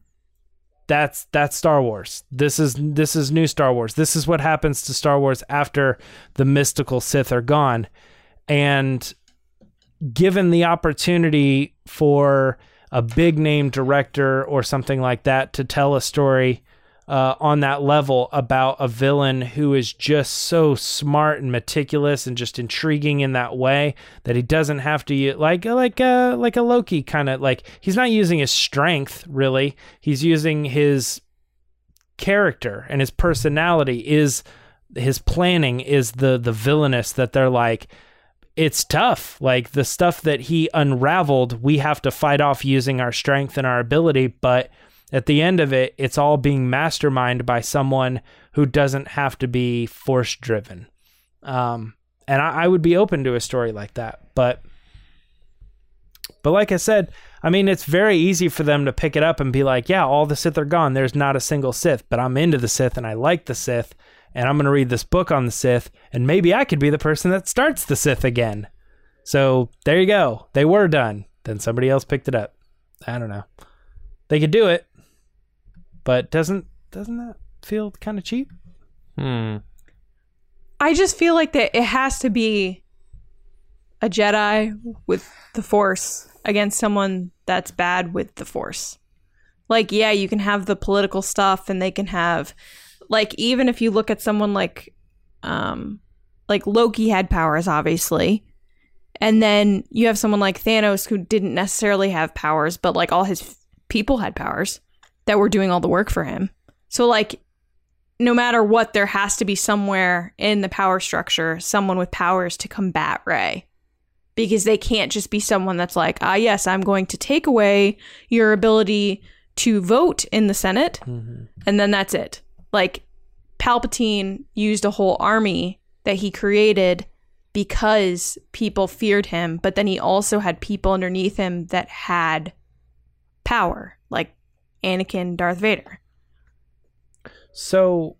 that's that's Star Wars. This is this is new Star Wars. This is what happens to Star Wars after the mystical Sith are gone. And given the opportunity for a big name director or something like that to tell a story uh, on that level about a villain who is just so smart and meticulous and just intriguing in that way that he doesn't have to like like uh, like a Loki kind of like he's not using his strength really. He's using his character and his personality is his planning is the the villainous that they're like it's tough. Like the stuff that he unraveled we have to fight off using our strength and our ability but at the end of it it's all being masterminded by someone who doesn't have to be force driven um and I, I would be open to a story like that but but like I said, I mean, it's very easy for them to pick it up and be like, yeah, all the Sith are gone. There's not a single Sith, but I'm into the Sith and I like the Sith and I'm going to read this book on the Sith and maybe I could be the person that starts the Sith again. So there you go. They were done. Then somebody else picked it up. I don't know. They could do it, but doesn't doesn't that feel kind of cheap? Hmm. I just feel like that it has to be a Jedi with the Force against someone that's bad with the Force. Like, yeah, you can have the political stuff, and they can have, like, even if you look at someone like, um, like Loki had powers, obviously, and then you have someone like Thanos who didn't necessarily have powers, but like all his people had powers that were doing all the work for him. So, like, no matter what, there has to be somewhere in the power structure someone with powers to combat Rey. Because they can't just be someone that's like, ah, yes, I'm going to take away your ability to vote in the Senate, and then that's it. Like, Palpatine used a whole army that he created because people feared him, but then he also had people underneath him that had power, like Anakin, Darth Vader. So,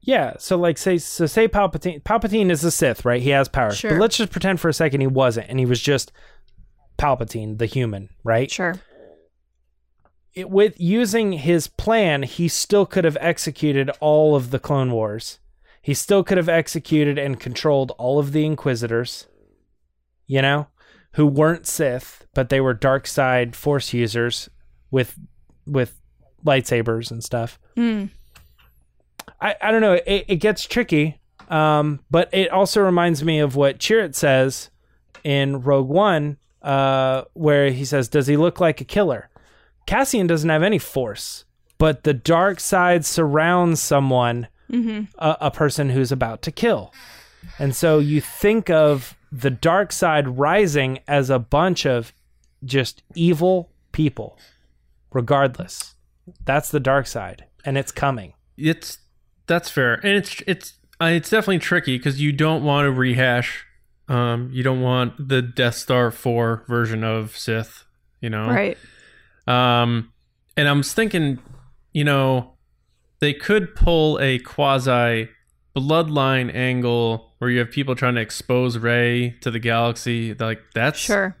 yeah. So, like, say, so say Palpatine. Palpatine is a Sith, right? He has powers. Sure. But let's just pretend for a second he wasn't, and he was just Palpatine, the human, right? Sure. It, with using his plan, he still could have executed all of the Clone Wars. He still could have executed and controlled all of the Inquisitors. You know, who weren't Sith, but they were dark side Force users with with lightsabers and stuff. Hmm. I, I don't know. It, it gets tricky, um, but it also reminds me of what Chirrut says in Rogue One, uh, where he says, "Does he look like a killer?" Cassian doesn't have any force, but the dark side surrounds someone, a, a person who's about to kill, and so you think of the dark side rising as a bunch of just evil people, regardless. That's the dark side, and it's coming. It's that's fair, and it's it's uh, it's definitely tricky because you don't want to rehash. Um, you don't want the Death Star four version of Sith. You know, Right. Um, and I'm thinking, you know, they could pull a quasi bloodline angle where you have people trying to expose Rey to the galaxy. Like that's Sure.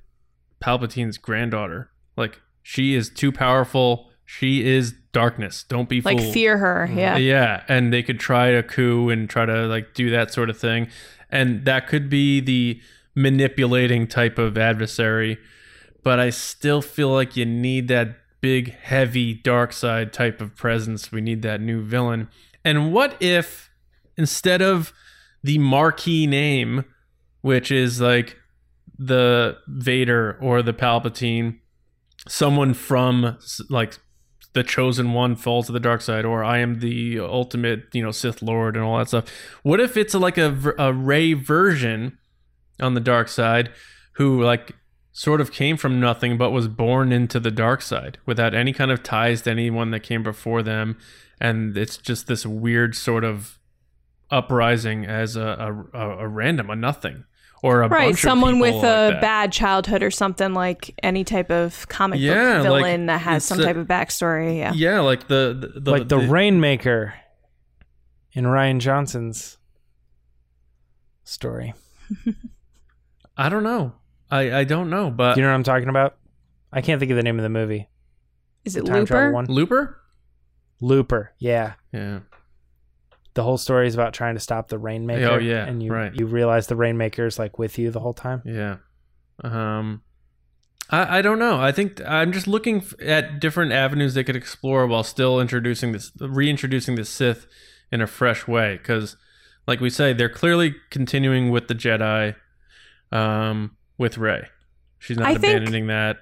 Palpatine's granddaughter. Like she is too powerful. She is darkness. Don't be Like fooled. fear her. Mm-hmm. Yeah. Yeah, and they could try a coup and try to like do that sort of thing, and that could be the manipulating type of adversary. But I still feel like you need that big, heavy, dark side type of presence. We need that new villain. And what if instead of the marquee name, which is like the Vader or the Palpatine, someone from like the chosen one falls to the dark side or i am the ultimate you know sith lord and all that stuff. What if it's like a, a Rey version on the dark side who like sort of came from nothing but was born into the dark side without any kind of ties to anyone that came before them and it's just this weird sort of uprising as a, a, a random a nothing or a Right. bunch Someone people with a like that. bad childhood or something like any type of comic Yeah, book like, villain that has some a- type of backstory. Yeah. yeah like the the, the like the, Rainmaker in Rian Johnson's story. i don't know i i don't know but Do you know what I'm talking about? I can't think of the name of the movie. Is it time travel Looper? one. looper Looper. Yeah. yeah The whole story is about trying to stop the Rainmaker. Oh, yeah, And you right. you realize the Rainmaker is like with you the whole time. Yeah. Um I, I don't know. I think I'm just looking at different avenues they could explore while still introducing this reintroducing the Sith in a fresh way cuz like we say they're clearly continuing with the Jedi um with Rey. She's not I think- abandoning that.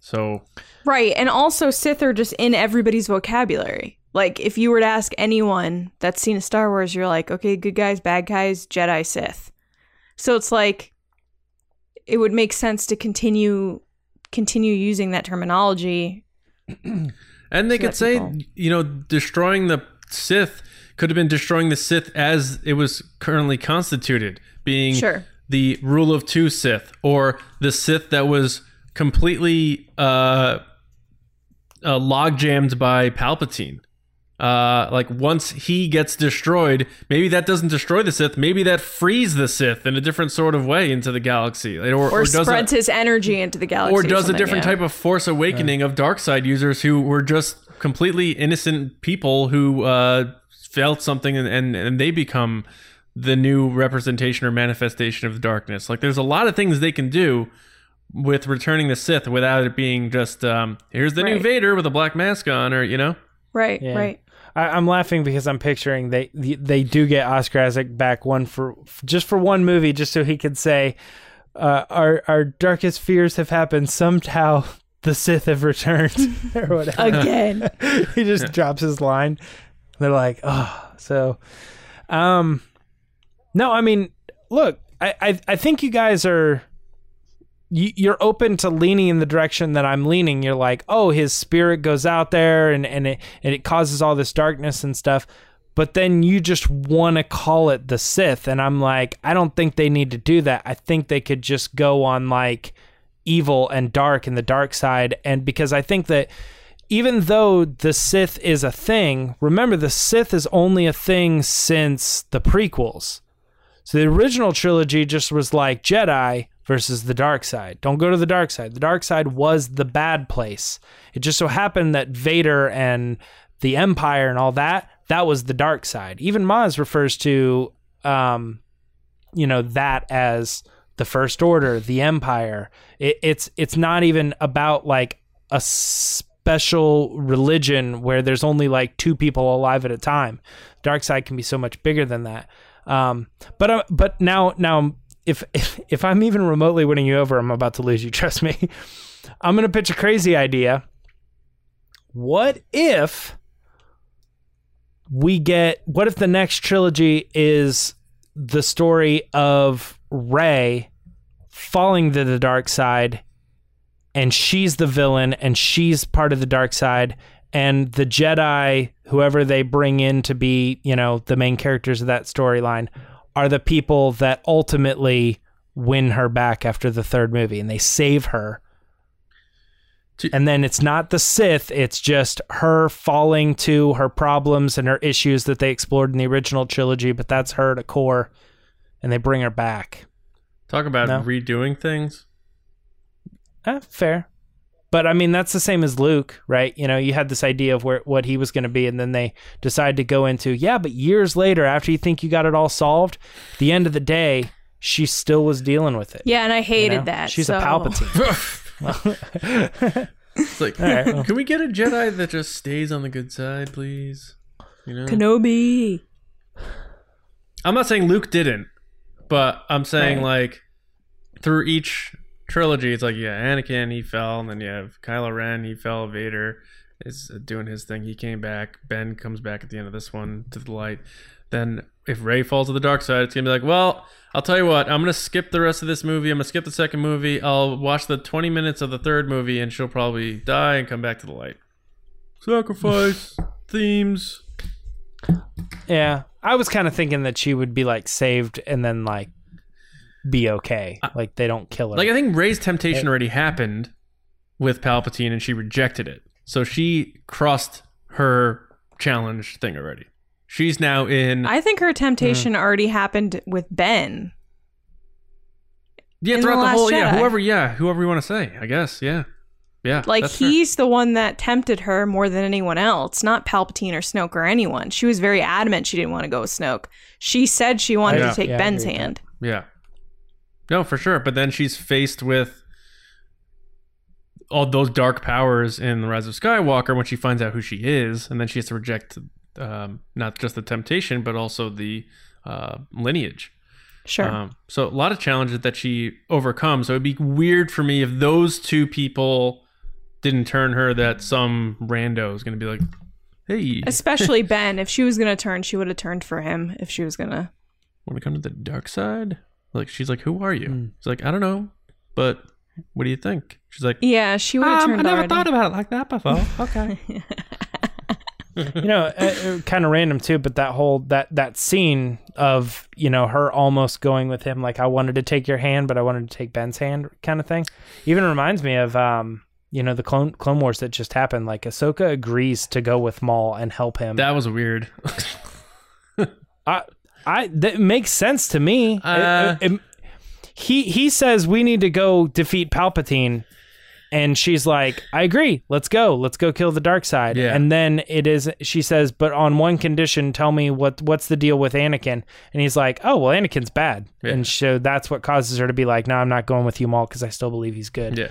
So Right. And also Sith are just in everybody's vocabulary. Like if you were to ask anyone that's seen a Star Wars, you're like, okay, good guys, bad guys, Jedi, Sith. So it's like it would make sense to continue continue using that terminology. And they So could say, people- you know, destroying the Sith could have been destroying the Sith as it was currently constituted, being Sure. the rule of two Sith, or the Sith that was completely uh, uh, log jammed by Palpatine. Uh, like once he gets destroyed, maybe that doesn't destroy the Sith. Maybe that frees the Sith in a different sort of way into the galaxy, or, Or, does a- spreads his energy into the galaxy. or does a different yeah. type of force awakening of dark side users who were just completely innocent people who uh, felt something and, and and they become the new representation or manifestation of the darkness like there's a lot of things they can do with returning the sith without it being just um, here's the new vader with a black mask on or you know Right, Yeah. right. I, I'm laughing because I'm picturing they they do get Oscar Isaac back one for just for one movie, just so he could say, uh, "Our our darkest fears have happened. Somehow the Sith have returned, or whatever." Again. he just drops his line. They're like, "Oh, so." Um, no, I mean, look, I I, I think you guys are you, you're open to leaning in the direction that I'm leaning. You're like, oh, his spirit goes out there and and it and it causes all this darkness and stuff. But then you just want to call it the Sith, and I'm like, I don't think they need to do that. I think they could just go on like evil and dark and the dark side, and because I think that even though the Sith is a thing, remember the Sith is only a thing since the prequels. So the original trilogy just was like Jedi versus the dark side. Don't go to the dark side. The dark side was the bad place. It just so happened that Vader and the Empire and all that, that was the dark side. Even Maz refers to um you know that as the first order, the empire. It, it's it's not even about like a special religion where there's only like two people alive at a time. Dark side can be so much bigger than that. Um, but uh, but now now if, if I'm even remotely winning you over, I'm about to lose you. Trust me. I'm gonna pitch a crazy idea. What if we get? What if the next trilogy is the story of Rey falling to the dark side, and she's the villain, and she's part of the dark side, and the Jedi, whoever they bring in to be, you know, the main characters of that storyline, are the people that ultimately win her back after the third movie, and they save her. To- And then it's not the Sith, it's just her falling to her problems and her issues that they explored in the original trilogy, but that's her at a core, and they bring her back. talk about No. redoing things Eh, fair. But I mean, that's the same as Luke, right? You know, you had this idea of where what he was going to be, and then they decide to go into, yeah, but years later, after you think you got it all solved, the end of the day, she still was dealing with it. Yeah, and I you hated know? that. She's so- a Palpatine. it's like right, well. can we get a jedi that just stays on the good side please you know Kenobi. I'm not saying Luke didn't, but I'm saying Right. like through each trilogy, it's like yeah, Anakin he fell, and then you have Kylo Ren he fell. Vader is doing his thing. He came back. Ben comes back at the end of this one to the light. Then if Rey falls to the dark side, it's gonna be like, well, I'll tell you what. I'm gonna skip the rest of this movie. I'm gonna skip the second movie. I'll watch the 20 minutes of the third movie, and she'll probably die and come back to the light. Sacrifice themes. yeah, I was kind of thinking that she would be like saved and then like be okay, like they don't kill her. Like I think Rey's temptation already happened with Palpatine, and she rejected it. So she crossed her challenge thing already. She's now in. I think her temptation hmm. already happened with Ben. yeah, in The throughout the, Last whole. Yeah, whoever. Yeah, whoever you want to say. I guess. Yeah, yeah. Like that's fair. he's the one that tempted her more than anyone else, not Palpatine or Snoke or anyone. She was very adamant she didn't want to go with Snoke. She said she wanted Yeah. to take Yeah, Ben's hand. Yeah. No, for sure. But then she's faced with all those dark powers in the Rise of Skywalker when she finds out who she is, and then she has to reject um, not just the temptation, but also the uh, lineage. Sure. Um, so a lot of challenges that she overcomes. So it'd be weird for me if those two people didn't turn her. That some rando is going to be like, Hey, Especially Ben. If she was gonna turn, she would have turned for him. If she was want to come to the dark side? Like she's like, who are you? Hmm. He's like, I don't know, but what do you think? She's like, Yeah, she would have um, turned. I never already. thought about it like that before. Okay. you know, uh, uh, kind of random too, but that whole that that scene of you know her almost going with him, like I wanted to take your hand, but I wanted to take Ben's hand, kind of thing. Even reminds me of um, you know, the Clone Clone Wars that just happened. Like Ahsoka agrees to go with Maul and help him. that was weird. I, I that makes sense to me. It- Uh, it- it- he he says we need to go defeat Palpatine, and she's like, "I agree. Let's go. Let's go kill the dark side." Yeah. And then it is she says, "But on one condition, tell me what what's the deal with Anakin?" And he's like, "Oh well, Anakin's bad," Yeah. and so that's what causes her to be like, "No, I'm not going with you, Maul, because I still believe he's good." yeah.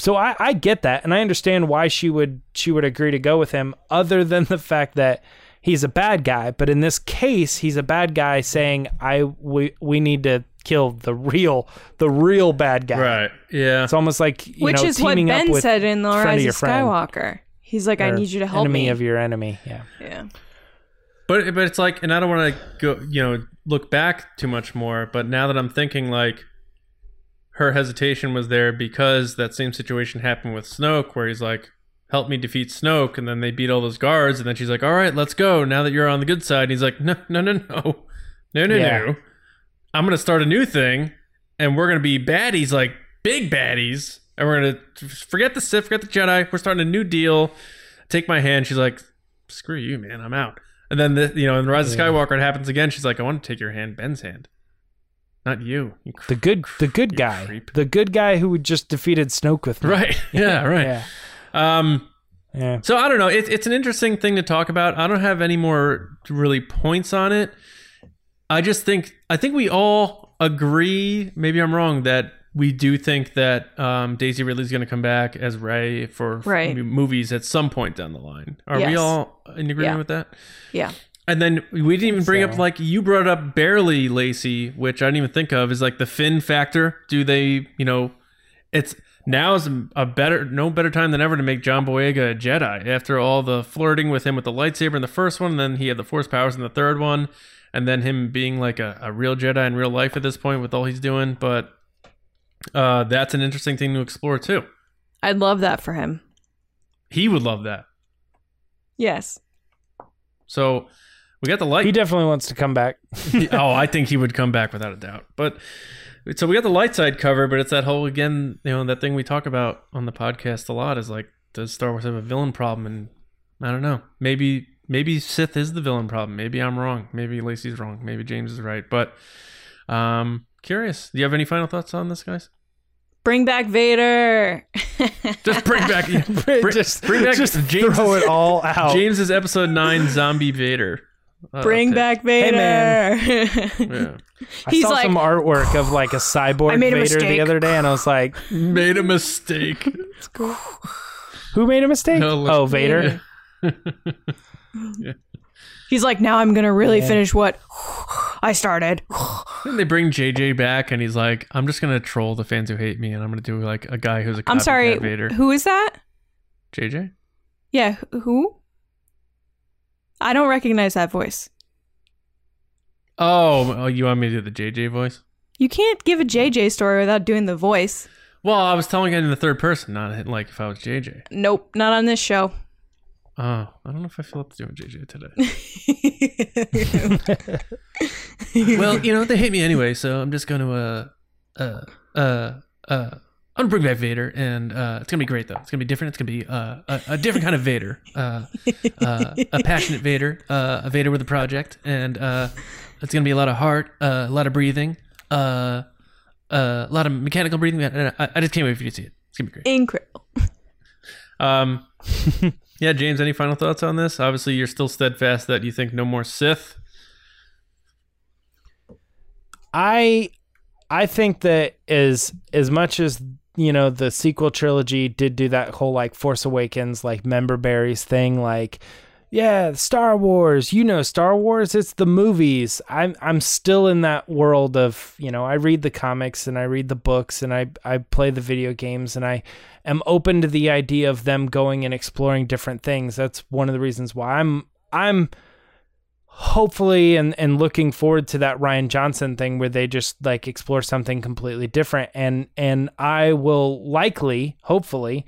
So I, I get that, and I understand why she would she would agree to go with him, other than the fact that he's a bad guy. But in this case, he's a bad guy saying, "I we we need to kill the real the real bad guy." Right. Yeah. It's almost like you Which know, is what teaming up Ben said in The friend of Rise your of friend, Skywalker. He's like, I need you to help enemy me. of your enemy. Yeah. yeah. But but it's like, and I don't want to go, you know, look back too much more. But now that I'm thinking, like, her hesitation was there because that same situation happened with Snoke, where he's like, "Help me defeat Snoke," and then they beat all those guards, and then she's like, "All right, let's go." Now that you're on the good side, and he's like, "No, no, no, no, no, no, Yeah. no. I'm gonna start a new thing, and we're gonna be baddies, like big baddies, and we're gonna forget the Sith, forget the Jedi. We're starting a new deal. Take my hand." She's like, "Screw you, man. I'm out." And then the, you know, in the Rise of Yeah. Skywalker, it happens again. She's like, "I want to take your hand, Ben's hand, not you." you The good the good guy, creep. the good guy who just defeated Snoke with me. right? Yeah, right. Yeah. Um, Yeah. so I don't know. It's it's an interesting thing to talk about. I don't have any more really points on it. I just think I think we all agree. Maybe I'm wrong that we do think that um, Daisy Ridley's going to come back as Rey for Right. m- movies at some point down the line. Are we all in agreement Yeah. with that? Yeah. And then we didn't even bring So- up like you brought up barely Lacey, which I didn't even think of is like the Finn factor. Do they, you know, it's now is a better no better time than ever to make John Boyega a Jedi after all the flirting with him with the lightsaber in the first one, and then he had the Force powers in the third one, and then him being like a, a real Jedi in real life at this point with all he's doing. But uh, that's an interesting thing to explore too. I'd love that for him. He would love that. Yes. So we got the light. He definitely wants to come back. oh, I think he would come back without a doubt. But so we got the light side cover, but it's that whole again, you know, that thing we talk about on the podcast a lot is like, does Star Wars have a villain problem? And I don't know. Maybe maybe Sith is the villain problem. Maybe I'm wrong. Maybe Lacey's wrong. Maybe James is right. But um curious. Do you have any final thoughts on this, guys? Bring back Vader. Just bring back bring, just bring back just James throw it all out. James's episode nine zombie Vader. Uh, Bring okay. back Vader. man. Yeah. I He's saw like, some artwork of like a cyborg I made a Vader the other day, and I was like, Made a mistake. "Who made a mistake? No, oh, Vader." he's like, now I'm gonna really finish what I started. Then they bring JJ back, and he's like, "I'm just gonna troll the fans who hate me, and I'm gonna do like a guy who's a I'm sorry. Vader." Who is that? JJ? Yeah, who? I don't recognize that voice. Oh, oh, you want me to do the JJ voice? You can't give a JJ story without doing the voice. Well, I was telling it in the third person, not like if I was JJ. Nope, not on this show. Oh, I don't know if I feel up to doing JJ today. well, you know they hate me anyway, so I'm just gonna uh uh uh uh. I'm gonna bring back Vader, and uh, it's gonna be great though. It's gonna be different. It's gonna be uh, a, a different kind of Vader, uh, uh, a passionate Vader, uh, a Vader with a project, and uh, it's gonna be a lot of heart, uh, a lot of breathing, uh, uh, a lot of mechanical breathing. I, I- I just can't wait for you to see it. It's gonna be great. Incredible. Um, yeah, James, any final thoughts on this? Obviously, you're still steadfast that you think no more Sith. I I think that as as much as you know the sequel trilogy did do that whole like Force Awakens like member berries thing like yeah, Star Wars. You know Star Wars, it's the movies. I'm I'm still in that world of, you know, I read the comics and I read the books and I I play the video games and I am open to the idea of them going and exploring different things. That's one of the reasons why I'm I'm hopefully and and looking forward to that Rian Johnson thing where they just like explore something completely different and and I will likely hopefully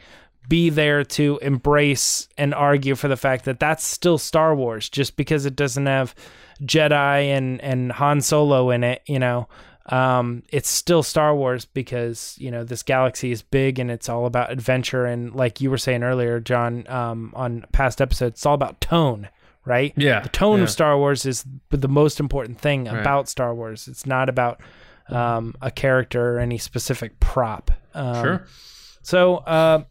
be there to embrace and argue for the fact that that's still Star Wars just because it doesn't have Jedi and and Han Solo in it, you know. Um, it's still Star Wars because you know this galaxy is big and it's all about adventure and like you were saying earlier, John, um, on past episodes, it's all about tone right? Yeah, The tone yeah. of Star Wars is the most important thing Right. about Star Wars. It's not about um, a character or any specific prop. Um, Sure. So, uh,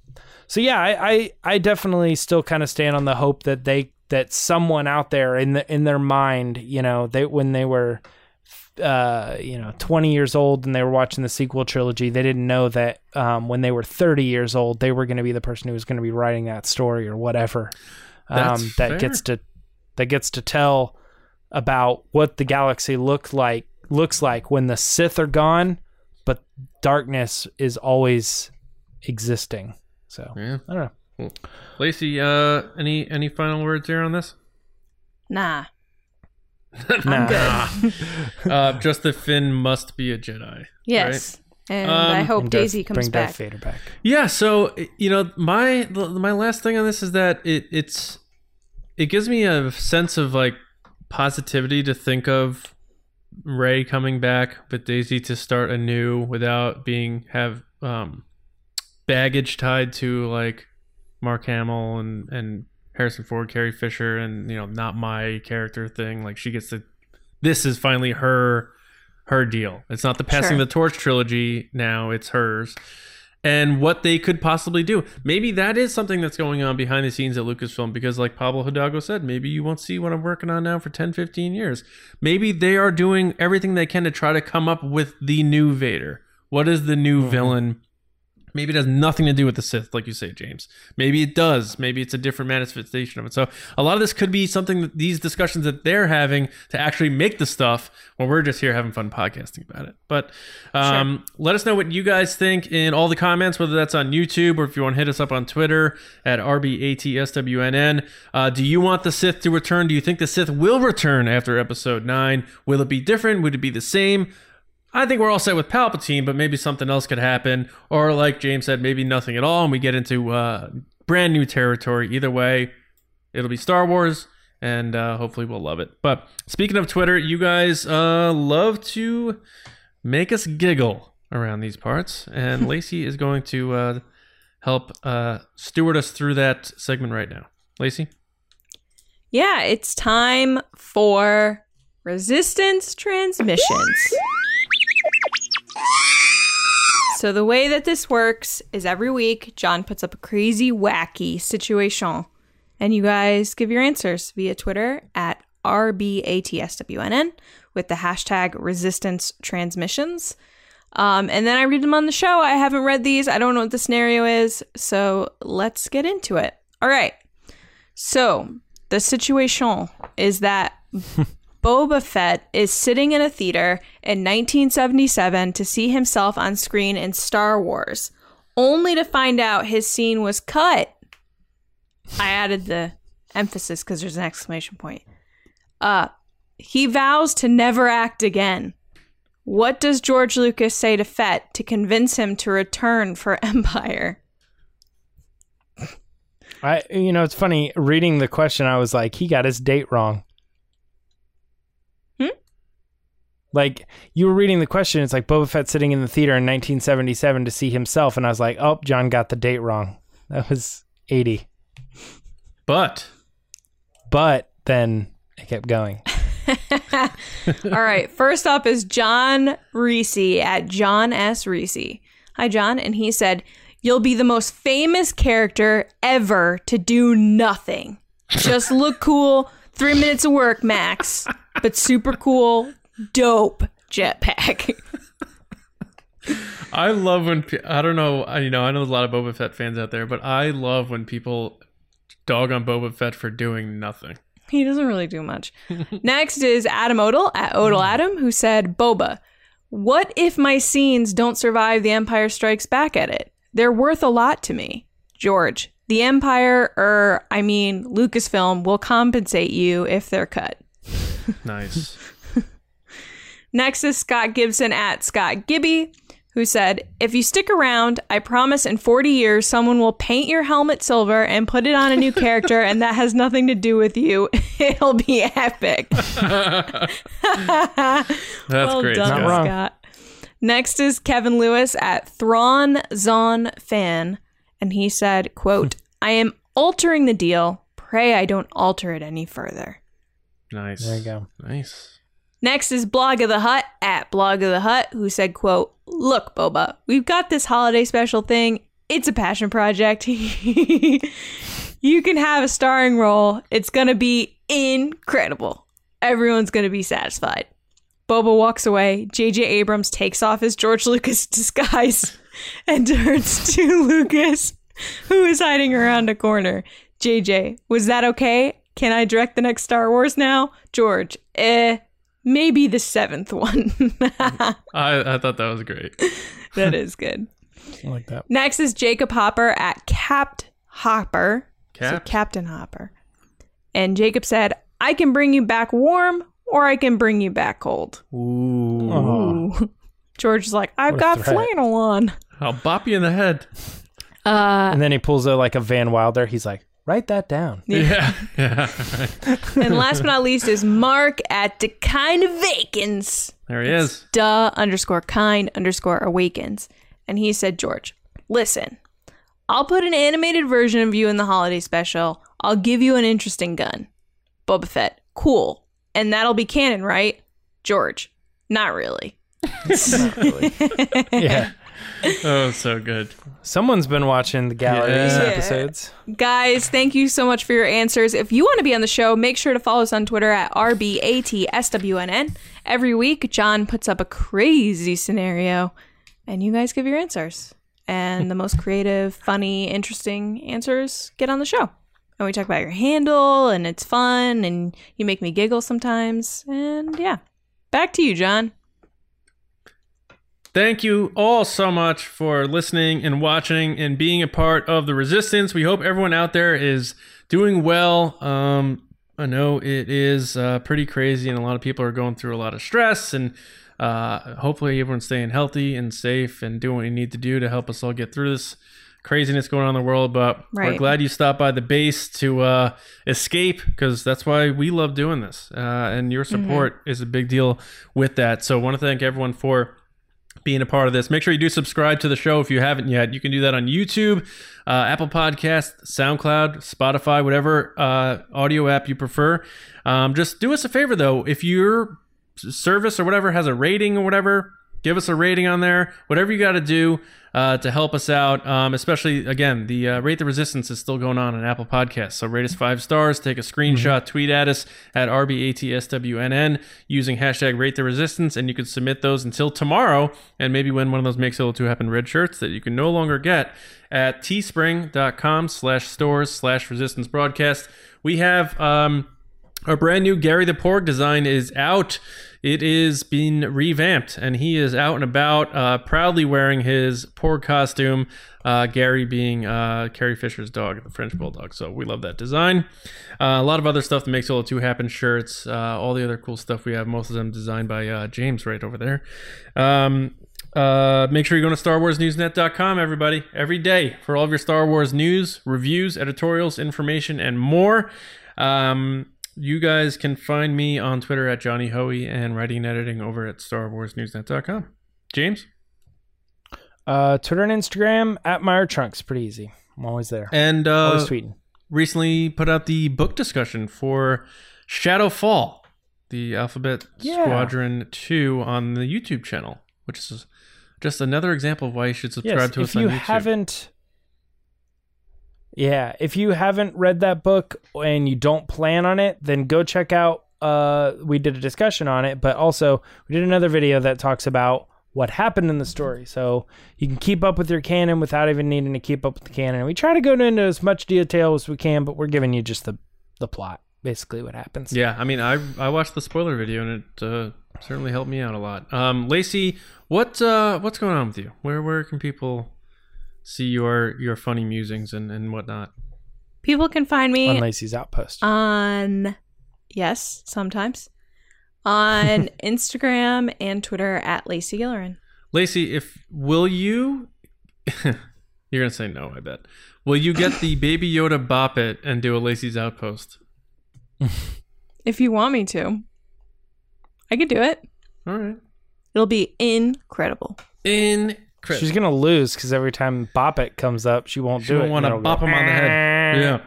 so yeah, I, I, I definitely still kind of stand on the hope that they that someone out there in the in their mind, you know, they when they were, uh, you know, twenty years old and they were watching the sequel trilogy, they didn't know that um, when they were thirty years old, they were going to be the person who was going to be writing that story or whatever. Um, that fair. gets to that gets to tell about what the galaxy looked like looks like when the Sith are gone, but darkness is always existing. So Yeah. I don't know. Lacey, uh, any any final words there on this? Nah. Nah. uh, just that Finn must be a Jedi. Yes. And Um, I hope And Darth- Daisy comes bring back. Darth Vader back. Yeah, so you know, my my last thing on this is that it it's it gives me a sense of like positivity to think of Rey coming back with Daisy to start anew without being have um baggage tied to like Mark Hamill and and Harrison Ford, Carrie Fisher, and you know, not my character thing. Like she gets to this is finally her her deal. It's not the passing Sure. the torch trilogy now, it's hers. And what they could possibly do. Maybe that is something that's going on behind the scenes at Lucasfilm because like Pablo Hidalgo said, maybe you won't see what I'm working on now for 10, 15 years. Maybe they are doing everything they can to try to come up with the new Vader. What is the new mm-hmm. villain? Maybe it has nothing to do with the Sith, like you say, James. Maybe it does. Maybe it's a different manifestation of it. So a lot of this could be something that these discussions that they're having to actually make the stuff when we're just here having fun podcasting about it. But um, let us know what you guys think in all the comments, whether that's on YouTube or if you want to hit us up on Twitter at RBATSWNN. Uh, do you want the Sith to return? Do you think the Sith will return after episode 9? Will it be different? Would it be the same? I think we're all set with Palpatine, but maybe something else could happen. Or, like James said, maybe nothing at all, and we get into uh, brand new territory. Either way, it'll be Star Wars, and uh, hopefully we'll love it. But speaking of Twitter, you guys uh, love to make us giggle around these parts, and Lacey is going to uh, help uh, steward us through that segment right now. Lacey? Yeah, it's time for resistance transmissions. So the way that this works is every week John puts up a crazy wacky situation and you guys give your answers via Twitter at RBATSWNN with the hashtag resistance transmissions. Um, and then I read them on the show. I haven't read these. I don't know what the scenario is. So let's get into it. All right. So the situation is that Boba Fett is sitting in a theater in 1977 to see himself on screen in Star Wars, only to find out his scene was cut. I added the emphasis because there's an exclamation point. Uh, he vows to never act again. What does George Lucas say to Fett to convince him to return for Empire? I you know it's funny reading the question. I was like, he got his date wrong. Hmm? Like you were reading the question, it's like Boba Fett sitting in the theater in 1977 to see himself, and I was like, oh, John got the date wrong. That was 80. But But then it kept going. All right. First up is John Reese at John S. Reese. Hi, John. And he said, You'll be the most famous character ever to do nothing. Just look cool, three minutes of work max, but super cool, dope jetpack. I love when pe- I don't know, I- you know, I know there's a lot of Boba Fett fans out there, but I love when people dog on Boba Fett for doing nothing. He doesn't really do much. Next is Adam Odell at Odell mm. Adam, who said, Boba, what if my scenes don't survive The Empire Strikes Back at it? They're worth a lot to me. George, the Empire, or I mean Lucasfilm, will compensate you if they're cut. Nice. Next is Scott Gibson at Scott Gibby, who said, If you stick around, I promise in 40 years someone will paint your helmet silver and put it on a new character, and that has nothing to do with you. It'll be epic. That's well great. done, Scott. Not wrong. Scott. Next is Kevin Lewis at Thrawn Zon Fan, and he said, quote, I am altering the deal. Pray I don't alter it any further. Nice. There you go. Nice. Next is Blog of the Hut at Blog of the Hut, who said, quote, Look, Boba, we've got this holiday special thing. It's a passion project. you can have a starring role. It's to be incredible. Everyone's to be satisfied. Boba walks away. J.J. Abrams takes off his George Lucas disguise and turns to Lucas, who is hiding around a corner. JJ, was that okay? Can I direct the next Star Wars now? George, eh, maybe the seventh one. I, I thought that was great. that is good. I like that. Next is Jacob Hopper at Capt Hopper. So Captain Hopper. And Jacob said, I can bring you back warm or I can bring you back cold. Ooh. Ooh. George is like, I've got threat. flannel on. I'll bop you in the head. Uh, And then he pulls a like a Van Wilder. He's like, write that down. Yeah. Yeah. and last but not least is Mark at the kind of vacants. There he is. duh underscore kind underscore awakens. And he said, George, listen, I'll put an animated version of you in the holiday special. I'll give you an interesting gun. Boba Fett, cool. And that'll be canon, right? George, not really. yeah. Oh, so good. Someone's been watching the galleries Yeah. episodes. Guys, thank you so much for your answers. If you want to be on the show, make sure to follow us on Twitter at RBATSWNN. Every week, John puts up a crazy scenario, and you guys give your answers. And the most creative, funny, interesting answers get on the show. And we talk about your handle, and it's fun, and you make me giggle sometimes. And yeah, back to you, John. Thank you all so much for listening and watching and being a part of the resistance. We hope everyone out there is doing well. Um, I know it is uh, pretty crazy, and a lot of people are going through a lot of stress. And uh, hopefully, everyone's staying healthy and safe and doing what you need to do to help us all get through this craziness going on in the world. But we're glad you stopped by the base to uh, escape because that's why we love doing this. Uh, and your support is a big deal with that. So, I want to thank everyone for being a part of this. Make sure you do subscribe to the show if you haven't yet. You can do that on YouTube, uh, Apple Podcast, SoundCloud, Spotify, whatever uh, audio app you prefer. Um, just do us a favor though, if your service or whatever has a rating or whatever, give us a rating on there. Whatever you got to do uh, to help us out. Um, especially again, the uh, rate the resistance is still going on on Apple Podcasts. So rate us five stars. Take a screenshot, tweet at us at RBATSWNN using hashtag rate the resistance, and you can submit those until tomorrow, and maybe win one of those makes it to happen red shirts that you can no longer get at teespring.com slash stores slash resistance broadcast. We have um, our brand new Gary the Porg design is out. It is being revamped, and he is out and about, uh, proudly wearing his Porg costume. Uh, Gary being uh, Carrie Fisher's dog, the French bulldog. So we love that design. Uh, a lot of other stuff that makes Solo 2 happen shirts, uh, all the other cool stuff we have, most of them designed by uh, James right over there. Um, uh, make sure you go to StarWarsNewsNet.com, everybody, every day for all of your Star Wars news, reviews, editorials, information, and more. Um, you guys can find me on Twitter at Johnny Hoey and writing and editing over at StarWarsNewsNet.com. James? Uh, Twitter and Instagram at Meyer Trunks. Pretty easy. I'm always there. And uh, always tweeting. recently put out the book discussion for Shadowfall, the Alphabet Yeah. Squadron 2 on the YouTube channel, which is just another example of why you should subscribe Yes, to us if you YouTube. haven't, yeah, if you haven't read that book and you don't plan on it, then go check out. Uh, we did a discussion on it, but also we did another video that talks about what happened in the story. So you can keep up with your canon without even needing to keep up with the canon. We try to go into as much detail as we can, but we're giving you just the the plot, basically what happens. Yeah, I mean, I I watched the spoiler video and it uh, certainly helped me out a lot. Um, Lacey, what uh, what's going on with you? Where where can people see your your funny musings and and whatnot? People can find me On Lacey's outpost. on yes, sometimes on Instagram and Twitter at Lacey Gillerin. Lacey, if will you? you're gonna say no, I bet. Will you get the Baby Yoda bop it and do a Lacey's outpost? If you want me to, I could do it. All right. It'll be incredible. incredible. Incredible. She's gonna lose because every time Bop It comes up, she won't She do won't it. want and to it'll bop go, him on the head. Yeah.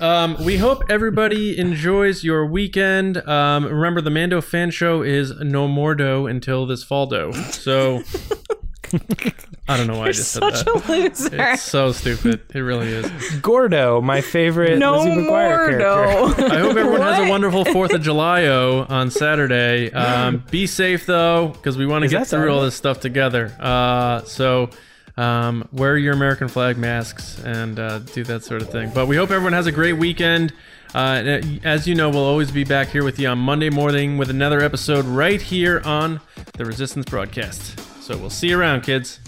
Um, we hope everybody enjoys your weekend. Um, remember, the Mando fan show is no more do until this fall do. So I don't know why I You're just said that. a loser. It's so stupid. It really is. Gordo, my favorite no Lizzie McGuire more, character. no. I hope everyone has a wonderful Fourth of July -o on Saturday. Um, be safe though, because we want to get that through all this stuff together. Uh, so um, wear your American flag masks and uh, do that sort of thing. But we hope everyone has a great weekend. Uh, as you know, we'll always be back here with you on Monday morning with another episode right here on the Resistance broadcast. So we'll see you around, kids.